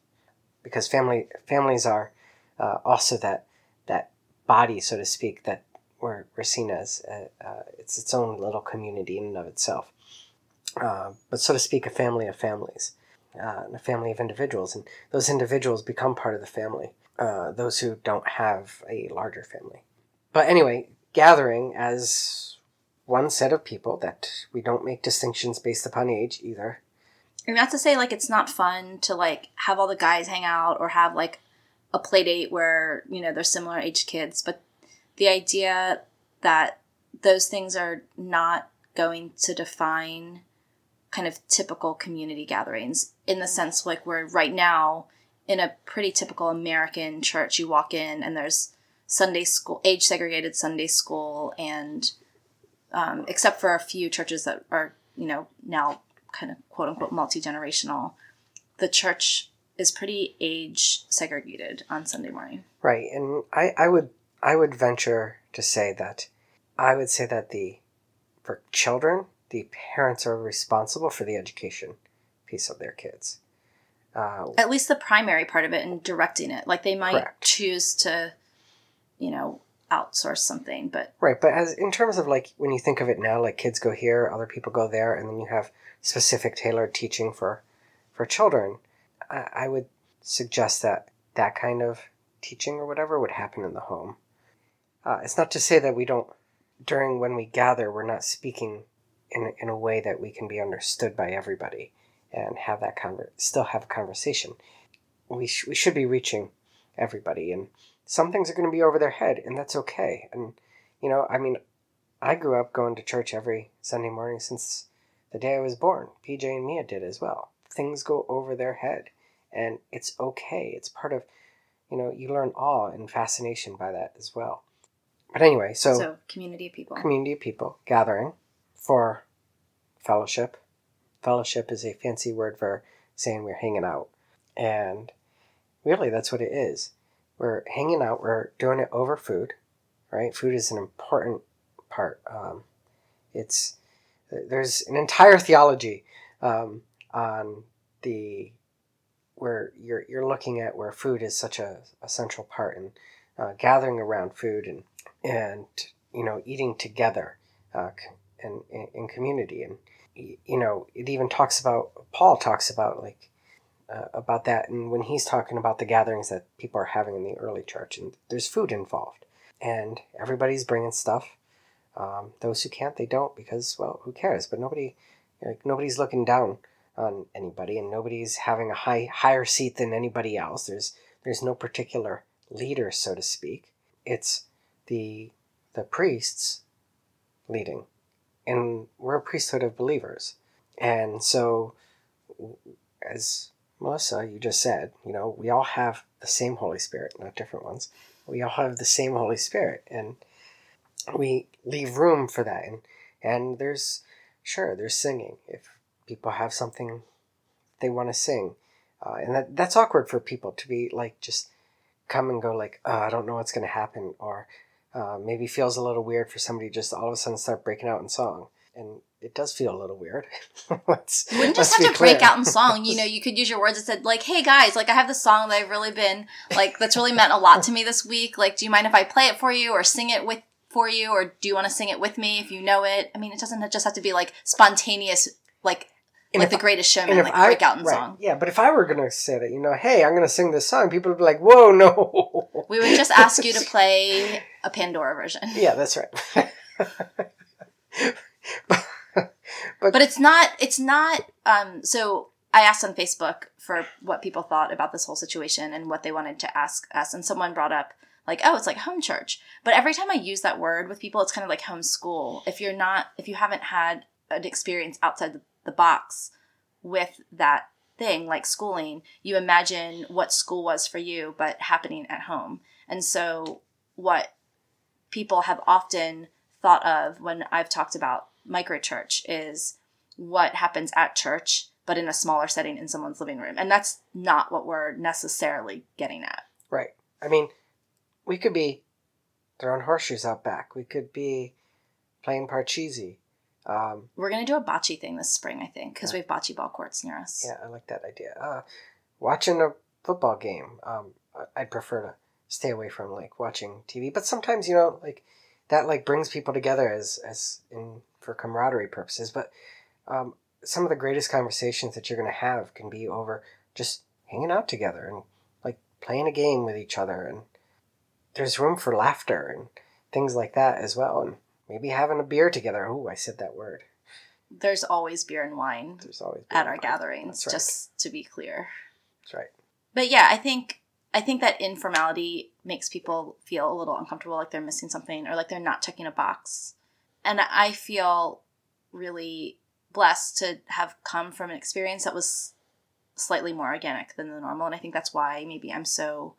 because family families are uh, also that that body, so to speak, that we're, we're seen as uh, uh, it's its own little community in and of itself. Uh, but so to speak, a family of families, uh, a family of individuals, and those individuals become part of the family. Uh, those who don't have a larger family. But anyway, gathering as one set of people that we don't make distinctions based upon age either. And not to say like it's not fun to like have all the guys hang out or have like a play date where, you know, they're similar age kids, but the idea that those things are not going to define kind of typical community gatherings in the sense like where right now in a pretty typical American church you walk in and there's Sunday school age segregated Sunday school and um, except for a few churches that are you know now kind of quote unquote multi generational, the church is pretty age segregated on Sunday morning. Right, and I, I would I would venture to say that I would say that the for children the parents are responsible for the education piece of their kids. Uh, At least the primary part of it and directing it. Like they might Correct. choose to, you know, outsource something, but Right, but as in terms of like when you think of it now, like kids go here, other people go there, and then you have specific tailored teaching for for children. I, I would suggest that that kind of teaching or whatever would happen in the home. Uh, it's not to say that we don't during when we gather, we're not speaking in in a way that we can be understood by everybody and have that conver- still have a conversation. We sh- we should be reaching everybody, and some things are going to be over their head, and that's okay. And you know, I mean, I grew up going to church every Sunday morning since the day I was born. PJ and Mia did as well. Things go over their head, and it's okay. It's part of, you know, you learn awe and fascination by that as well. But anyway, so, So, community of people. community of people gathering for fellowship. Fellowship is a fancy word for saying we're hanging out. And really, that's what it is. We're hanging out, we're doing it over food, right? Food is an important part. Um, it's there's an entire theology um, on the where you're you're looking at where food is such a, a central part and uh, gathering around food and and you know eating together uh, and in, community and you know it even talks about Paul talks about like uh, about that and when he's talking about the gatherings that people are having in the early church and there's food involved and everybody's bringing stuff. Um, those who can't they don't because well who cares? But nobody like nobody's looking down on anybody and nobody's having a high higher seat than anybody else. There's there's no particular leader so to speak. It's the the priests leading and we're a priesthood of believers. And so as melissa you just said you know we all have the same holy spirit not different ones. We all have the same holy spirit and we leave room for that. And and there's sure there's singing if people have something they want to sing. Uh, and that that's awkward for people to be like just come and go like uh, i don't know what's going to happen or uh, maybe feels a little weird for somebody just all of a sudden start breaking out in song and it does feel a little weird let's, You wouldn't just have to break out in song. You know, you could use your words that said, like, hey guys, like I have this song that I've really been like that's really meant a lot to me this week. Like, do you mind if I play it for you or sing it with for you, or do you want to sing it with me if you know it? I mean, it doesn't just have to be like spontaneous, like And like the greatest showman, And like I- break out in right, song. Yeah, but if I were gonna say that, you know, hey, I'm gonna sing this song, people would be like, "Whoa, no!" We would just ask you to play a Pandora version. Yeah, that's right. but it's not it's not um so i asked on facebook for what people thought about this whole situation and what they wanted to ask us and someone brought up like oh it's like home church but every time i use that word with people it's kind of like home school if you're not if you haven't had an experience outside the, the box with that thing like schooling you imagine what school was for you but happening at home and so what people have often thought of when I've talked about microchurch is what happens at church, but in a smaller setting in someone's living room. And that's not what we're necessarily getting at. right. I mean, we could be throwing horseshoes out back. We could be playing parcheesi. Um, We're going to do a bocce thing this spring, I think, because we have bocce ball courts near us. yeah, I like that idea. Uh, watching a football game. Um, I- I'd prefer to stay away from like watching TV, but sometimes you know, like that like brings people together as as in for camaraderie purposes. But um, some of the greatest conversations that you're going to have can be over just hanging out together and like playing a game with each other, and there's room for laughter and things like that as well, and maybe having a beer together. Oh, I said that word. There's always beer and wine There's always at our wine. gatherings, right. just to be clear. That's right. But yeah, I think I think that informality makes people feel a little uncomfortable, like they're missing something or like they're not checking a box. And I feel really blessed to have come from an experience that was slightly more organic than the normal. And I think that's why maybe I'm so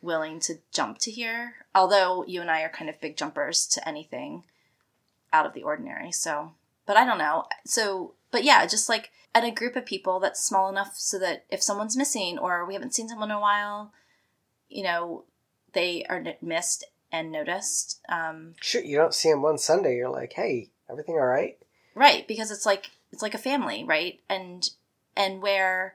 willing to jump to here. Although you and I are kind of big jumpers to anything out of the ordinary. So, but I don't know. So, but yeah, just like at a group of people that's small enough so that if someone's missing or we haven't seen someone in a while, you know, they are missed and noticed. Um, Shoot, you don't see them one Sunday. You're like, hey, everything all right? right, because it's like it's like a family, right? And and where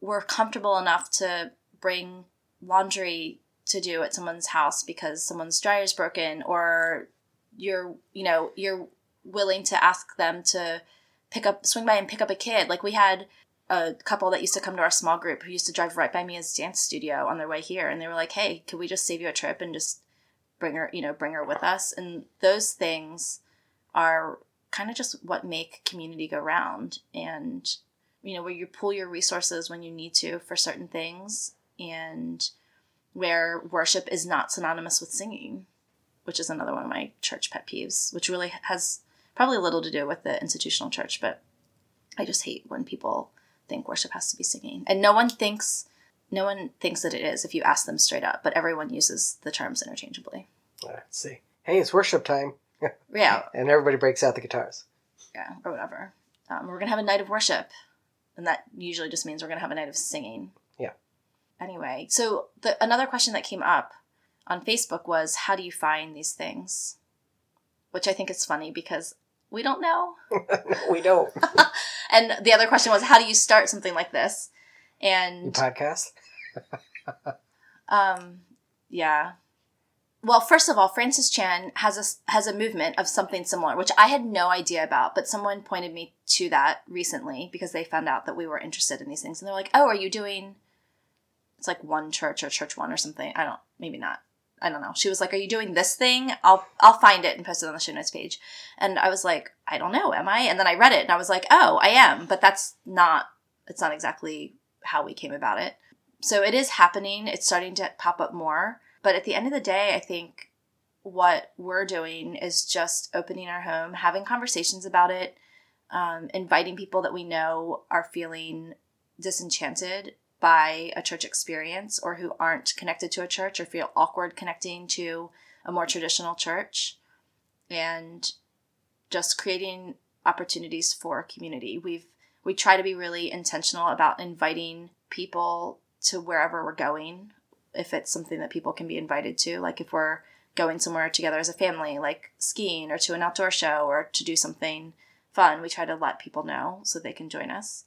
we're comfortable enough to bring laundry to do at someone's house because someone's dryer's broken or you're you know you're willing to ask them to pick up swing by and pick up a kid like we had a couple that used to come to our small group who used to drive right by Mia's dance studio on their way here and they were like hey could we just save you a trip and just bring her, you know, bring her with us. And those things are kind of just what make community go round. And, you know, where you pull your resources when you need to for certain things and where worship is not synonymous with singing, which is another one of my church pet peeves, which really has probably little to do with the institutional church, but I just hate when people think worship has to be singing. And no one thinks no one thinks that it is if you ask them straight up, but everyone uses the terms interchangeably. Let's see. Hey, it's worship time. Yeah. and everybody breaks out the guitars. Yeah, or whatever. Um, we're gonna have a night of worship, and that usually just means we're gonna have a night of singing. Yeah. Anyway, so the another question that came up on Facebook was, "How do you find these things?" Which I think is funny because we don't know. we don't. and the other question was, "How do you start something like this?" And podcast? um, yeah. Well, first of all, Francis Chan has a has a movement of something similar, which I had no idea about, but someone pointed me to that recently because they found out that we were interested in these things, and they're like, "Oh, are you doing?" It's like one church or church one or something. I don't, maybe not. I don't know. She was like, "Are you doing this thing?" I'll I'll find it and post it on the show notes page. And I was like, "I don't know, am I?" And then I read it and I was like, "Oh, I am," but that's not. It's not exactly how we came about it. So it is happening. It's starting to pop up more. But at the end of the day, I think what we're doing is just opening our home, having conversations about it, um, inviting people that we know are feeling disenchanted by a church experience or who aren't connected to a church or feel awkward connecting to a more traditional church, and just creating opportunities for community. We've we try to be really intentional about inviting people to wherever we're going if it's something that people can be invited to like if we're going somewhere together as a family like skiing or to an outdoor show or to do something fun we try to let people know so they can join us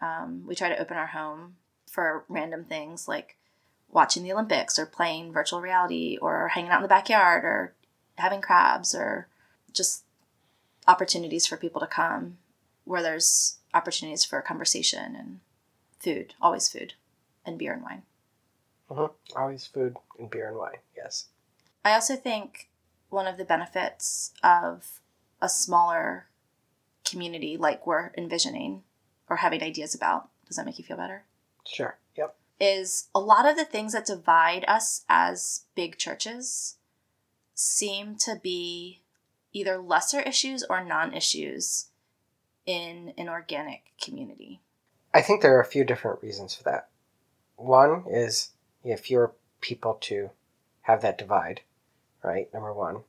um, we try to open our home for random things like watching the olympics or playing virtual reality or hanging out in the backyard or having crabs or just opportunities for people to come where there's opportunities for conversation and food always food and beer and wine hmm Always food and beer and wine. Yes. I also think one of the benefits of a smaller community like we're envisioning or having ideas about, does that make you feel better? Sure. Yep. Is a lot of the things that divide us as big churches seem to be either lesser issues or non issues in an organic community. I think there are a few different reasons for that. One is you have fewer people to have that divide, right? Number one.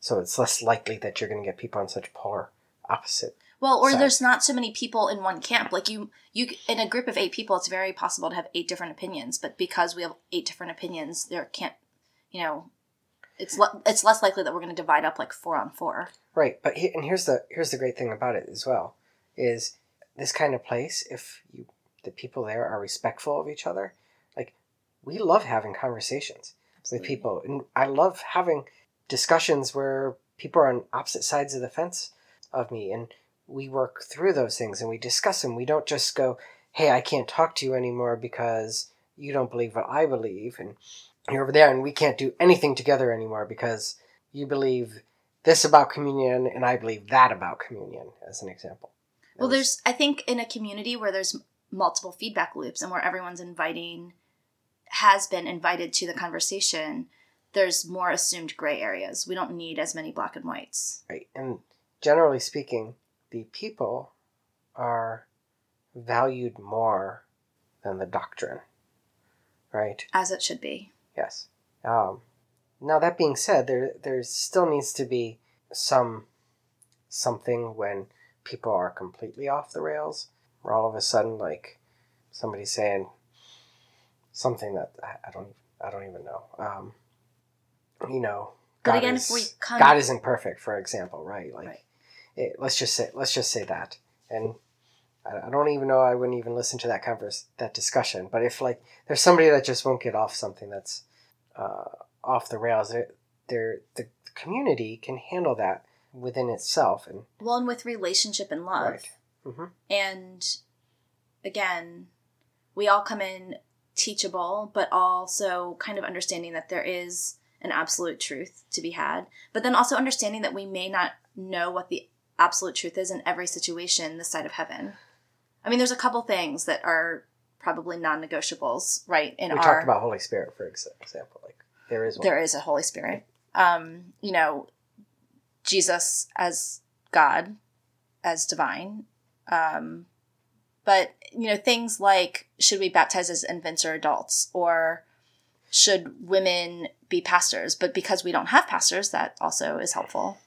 So it's less likely that you're going to get people on such polar opposite. Well, or So- there's not so many people in one camp. Like you, you in a group of eight people, it's very possible to have eight different opinions. But because we have eight different opinions, there can't, you know, it's le- it's less likely that we're going to divide up like four on four. Right, but he, and here's the here's the great thing about it as well is this kind of place if you the people there are respectful of each other, like we love having conversations with people and I love having discussions where people are on opposite sides of the fence of me and we work through those things and we discuss them. We don't just go, "Hey, I can't talk to you anymore because you don't believe what I believe and you're over there and we can't do anything together anymore because you believe this about communion and I believe that about communion as an example. Well, was- there's I think in a community where there's multiple feedback loops and where everyone's inviting has been invited to the conversation, there's more assumed gray areas. We don't need as many black and whites. right. And generally speaking, the people are valued more than the doctrine. Right? As it should be. Yes. Um, now that being said, there there still needs to be some something when people are completely off the rails. Where all of a sudden, like somebody's saying something that I, I don't I don't even know. Um, you know, But God again, is, if we come God isn't perfect, for example, right? Like, Right. It, let's just say let's just say that, and I, I don't even know. I wouldn't even listen to that converse that discussion. But if like there's somebody that just won't get off something that's uh, off the rails, they're, they're, the community can handle that within itself, and well and with relationship and love. Right. hmm And again, we all come in teachable, but also kind of understanding that there is an absolute truth to be had, but then also understanding that we may not know what the absolute truth is in every situation this side of heaven. I mean, there's a couple things that are probably non-negotiables, right? In we our talked about Holy Spirit, for example. Like there is one. there is a Holy Spirit. Um, you know, Jesus as God, as divine. Um, but you know, things like should we baptize as infants or adults, or should women be pastors? But because we don't have pastors, that also is helpful.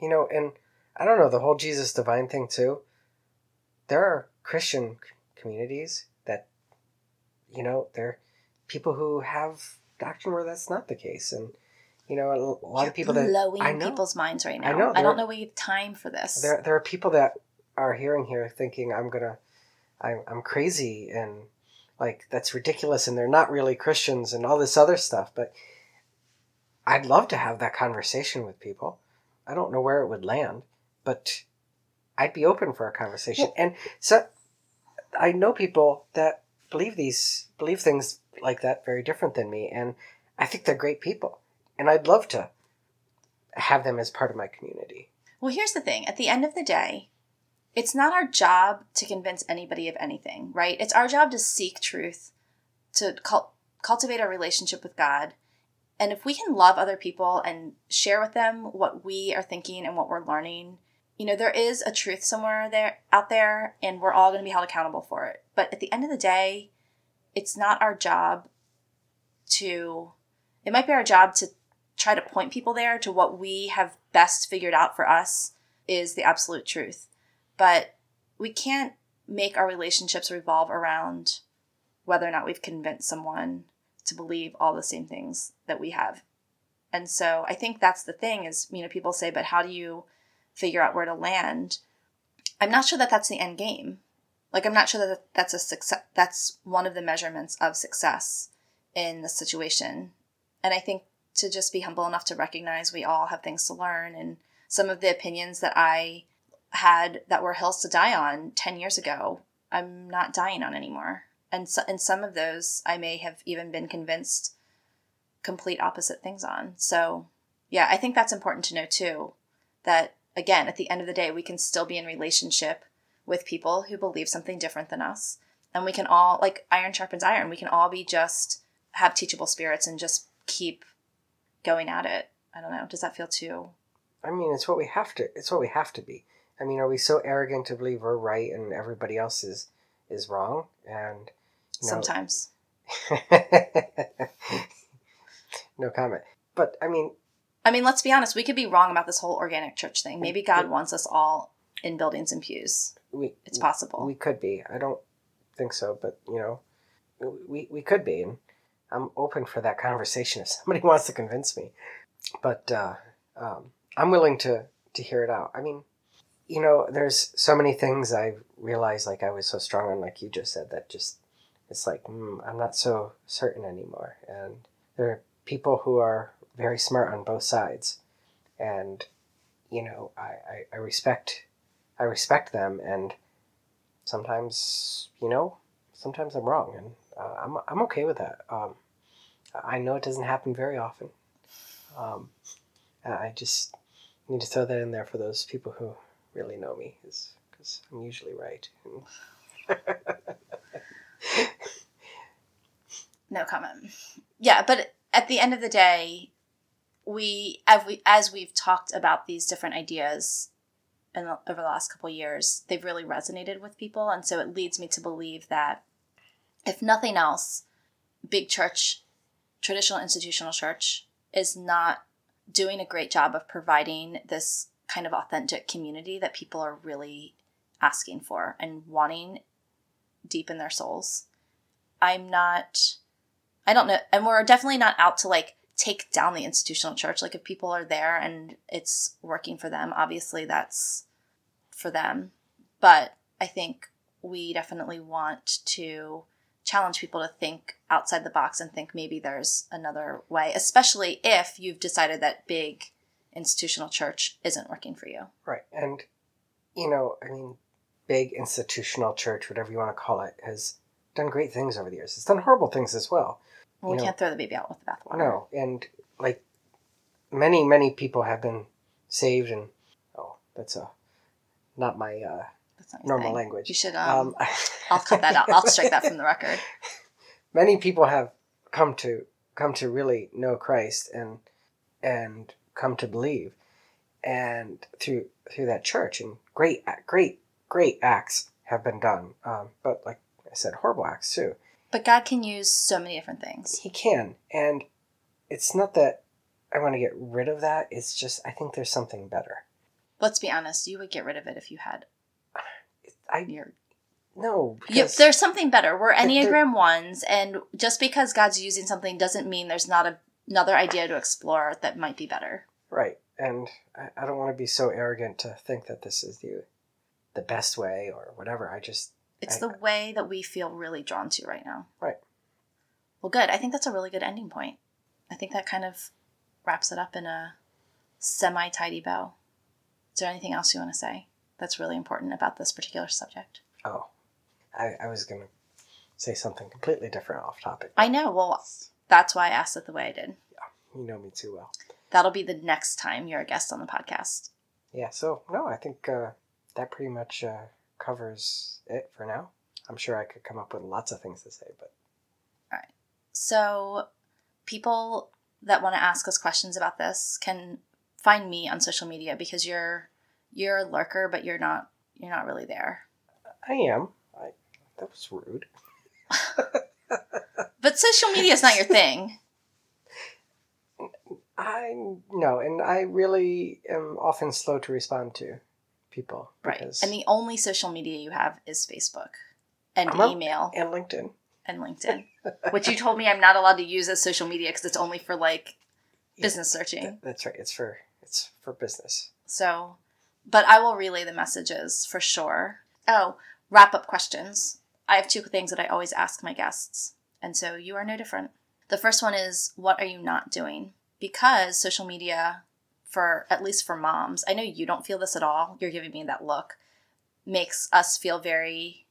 You know, and I don't know the whole Jesus divine thing too. There are Christian communities that, you know, there are people who have doctrine where that's not the case, and you know, a, lot of people that blowing I know people's minds right now. I know, I don't know we have time for this. there there are people that are hearing here thinking I'm gonna, I'm I'm crazy and like that's ridiculous, and they're not really Christians and all this other stuff, but. I'd love to have that conversation with people. I don't know where it would land, but I'd be open for a conversation. Well- and so I know people that believe these believe things like that very different than me and I think they're great people. And I'd love to have them as part of my community. Well, here's the thing. At the end of the day, it's not our job to convince anybody of anything, right? It's our job to seek truth, to cul- cultivate a relationship with God. And if we can love other people and share with them what we are thinking and what we're learning, you know, there is a truth somewhere there out there and we're all going to be held accountable for it. But at the end of the day, it's not our job to it might be our job to try to point people there to what we have best figured out for us is the absolute truth. But we can't make our relationships revolve around whether or not we've convinced someone to believe all the same things that we have. And so I think that's the thing is, you know, people say, but how do you figure out where to land? I'm not sure that that's the end game. Like, I'm not sure that that's a success. That's one of the measurements of success in the situation. And I think to just be humble enough to recognize we all have things to learn and some of the opinions that I had that were hills to die on 10 years ago, I'm not dying on anymore. And so, in some of those, I may have even been convinced complete opposite things on. So, yeah, I think that's important to know too. That again, at the end of the day, we can still be in relationship with people who believe something different than us. And we can all, like iron sharpens iron, we can all be just have teachable spirits and just keep going at it. I don't know. Does that feel too? I mean, it's what we have to. It's what we have to be. I mean, are we so arrogant to believe we're right and everybody else is is wrong? And you know, Sometimes. no comment. But I mean, I mean, let's be honest. We could be wrong about this whole organic church thing. Maybe God wants us all in buildings and pews. we It's possible. we could be. I don't think so, but you know, we we could be, and I'm open for that conversation if somebody wants to convince me. But uh, um, I'm willing to to hear it out. I mean, you know, there's so many things I realized like I was so strong on, like you just said, that just it's like mm, I'm not so certain anymore. And there are people who are very smart on both sides, and you know, I, I, I respect I respect them, and sometimes you know, sometimes I'm wrong, and uh, I'm I'm okay with that. Um, I know it doesn't happen very often. Um, I just need to throw that in there for those people who really know me, because I'm usually right. No comment. Yeah, but at the end of the day, we as we as we've talked about these different ideas in the, over the last couple years, they've really resonated with people, and so it leads me to believe that if nothing else, big church, traditional institutional church, is not doing a great job of providing this kind of authentic community that people are really asking for and wanting deep in their souls. I'm not I don't know and we're definitely not out to like take down the institutional church like if people are there and it's working for them obviously that's for them but I think we definitely want to challenge people to think outside the box and think maybe there's another way especially if you've decided that big institutional church isn't working for you Right. And, you know, I mean, big institutional church, whatever you want to call it, has done great things over the years. It's done horrible things as well. We You know- can't throw the baby out with the bathwater No. And, like many many people have been saved and oh that's a not my uh, That's not normal thing. language. You should. Um, Um, I'll cut that out. I'll strike that from the record. many people have come to come to really know Christ and and come to believe, and through through that church and great great great acts have been done. Um, but like I said, horrible acts too. But God can use so many different things. He can, and it's not that I want to get rid of that. It's just I think there's something better. Let's be honest. You would get rid of it if you had I your. no You, there's something better. We're Enneagram ones, and just because God's using something doesn't mean there's not a, another idea to explore that might be better. right, and I, I don't want to be so arrogant to think that this is the the best way or whatever. I just It's I- the way that we feel really drawn to right now. Right. Well, good. I think that's a really good ending point. I think that kind of wraps it up in a semi tidy bow. Is there anything else you want to say that's really important about this particular subject? oh, I, I was gonna say something completely different off topic. I know. Well, that's why I asked it the way I did. Yeah, you know me too well. That'll be the next time you're a guest on the podcast. Yeah. So no, I think uh, that pretty much uh, covers it for now. I'm sure I could come up with lots of things to say, but All right. So, people that want to ask us questions about this can find me on social media because you're you're a lurker, but you're not you're not really there. I am. I that was rude. But social media is not your thing. I no, and I really am often slow to respond to people Right. And the only social media you have is Facebook and I'm email and LinkedIn. and LinkedIn, which you told me I'm not allowed to use as social media because it's only for like business searching. Th- That's right. It's for it's for business. So, but I will relay the messages for sure. Oh, wrap up questions. I have two things that I always ask my guests, and so you are no different. The first one is what are you not doing? Because social media, for at least for moms, I know you don't feel this at all. You're giving me that look, makes us feel very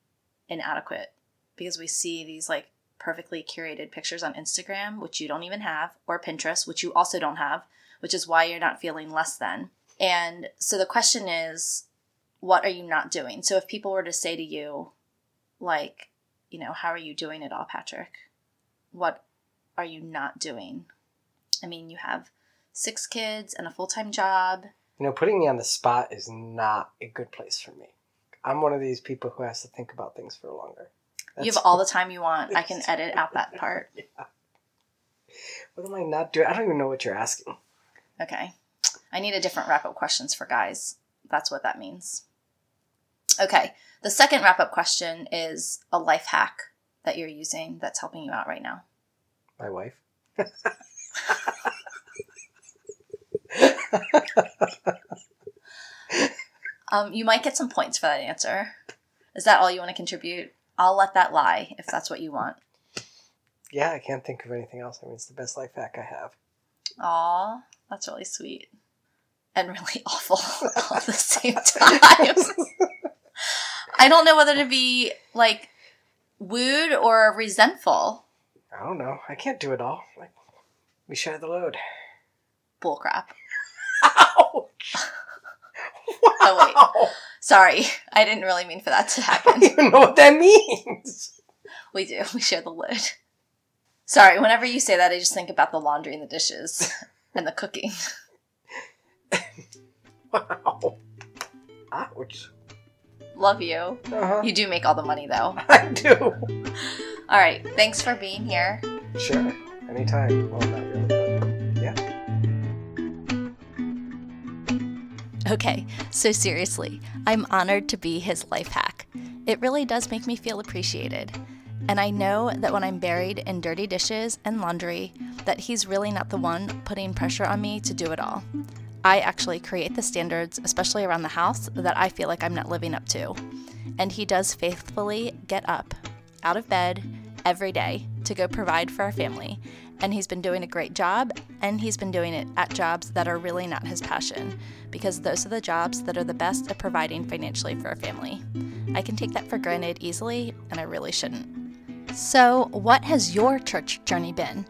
inadequate because we see these like perfectly curated pictures on Instagram, which you don't even have, or Pinterest, which you also don't have, which is why you're not feeling less than. And so the question is, what are you not doing? So if people were to say to you, like, you know, how are you doing it all, Patrick? What are you not doing? I mean, you have six kids and a full time job. You know, putting me on the spot is not a good place for me. I'm one of these people who has to think about things for longer. You have all the time you want. I can edit out that part. What am I not doing? I don't even know what you're asking. Okay. I need a different wrap up questions for guys. That's what that means. Okay. The second wrap up question is a life hack that you're using that's helping you out right now. My wife. Um, you might get some points for that answer. Is that all you want to contribute? I'll let that lie if that's what you want. Yeah, I can't think of anything else. I mean, it's the best life hack I have. Aw, that's really sweet. And really awful all at the same time. I don't know whether to be like wooed or resentful. I don't know. I can't do it all. Like, we share the load. Bullcrap. Ouch! Oh, wait. Sorry, I didn't really mean for that to happen. I don't even know what that means. We do. We share the lid. Sorry, whenever you say that, I just think about the laundry and the dishes and the cooking. Wow. Ouch. Love you. Uh-huh. You do make all the money, though. I do. All right. Thanks for being here. Sure. Anytime. Well, not really, Okay, so seriously, I'm honored to be his life hack. It really does make me feel appreciated. And I know that when I'm buried in dirty dishes and laundry, that he's really not the one putting pressure on me to do it all. I actually create the standards, especially around the house, that I feel like I'm not living up to. And he does faithfully get up out of bed every day to go provide for our family. And he's been doing a great job, and he's been doing it at jobs that are really not his passion, because those are the jobs that are the best at providing financially for a family. I can take that for granted easily, and I really shouldn't. So, what has your church journey been?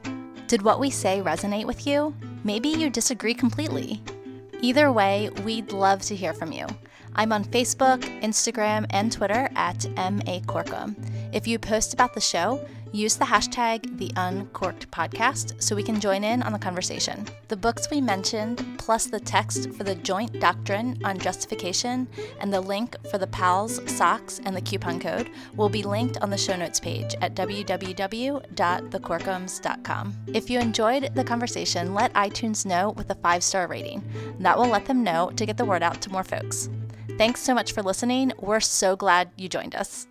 Did what we say resonate with you? Maybe you disagree completely. Either way, we'd love to hear from you. I'm on Facebook, Instagram, and Twitter at MA Corkum. If you post about the show, use the hashtag the Uncorked Podcast so we can join in on the conversation. The books we mentioned, plus the text for the joint doctrine on justification and the link for the PALS socks and the coupon code, will be linked on the show notes page at www.thecorkums.com. If you enjoyed the conversation, let iTunes know with a five star rating. That will let them know to get the word out to more folks. Thanks so much for listening. We're so glad you joined us.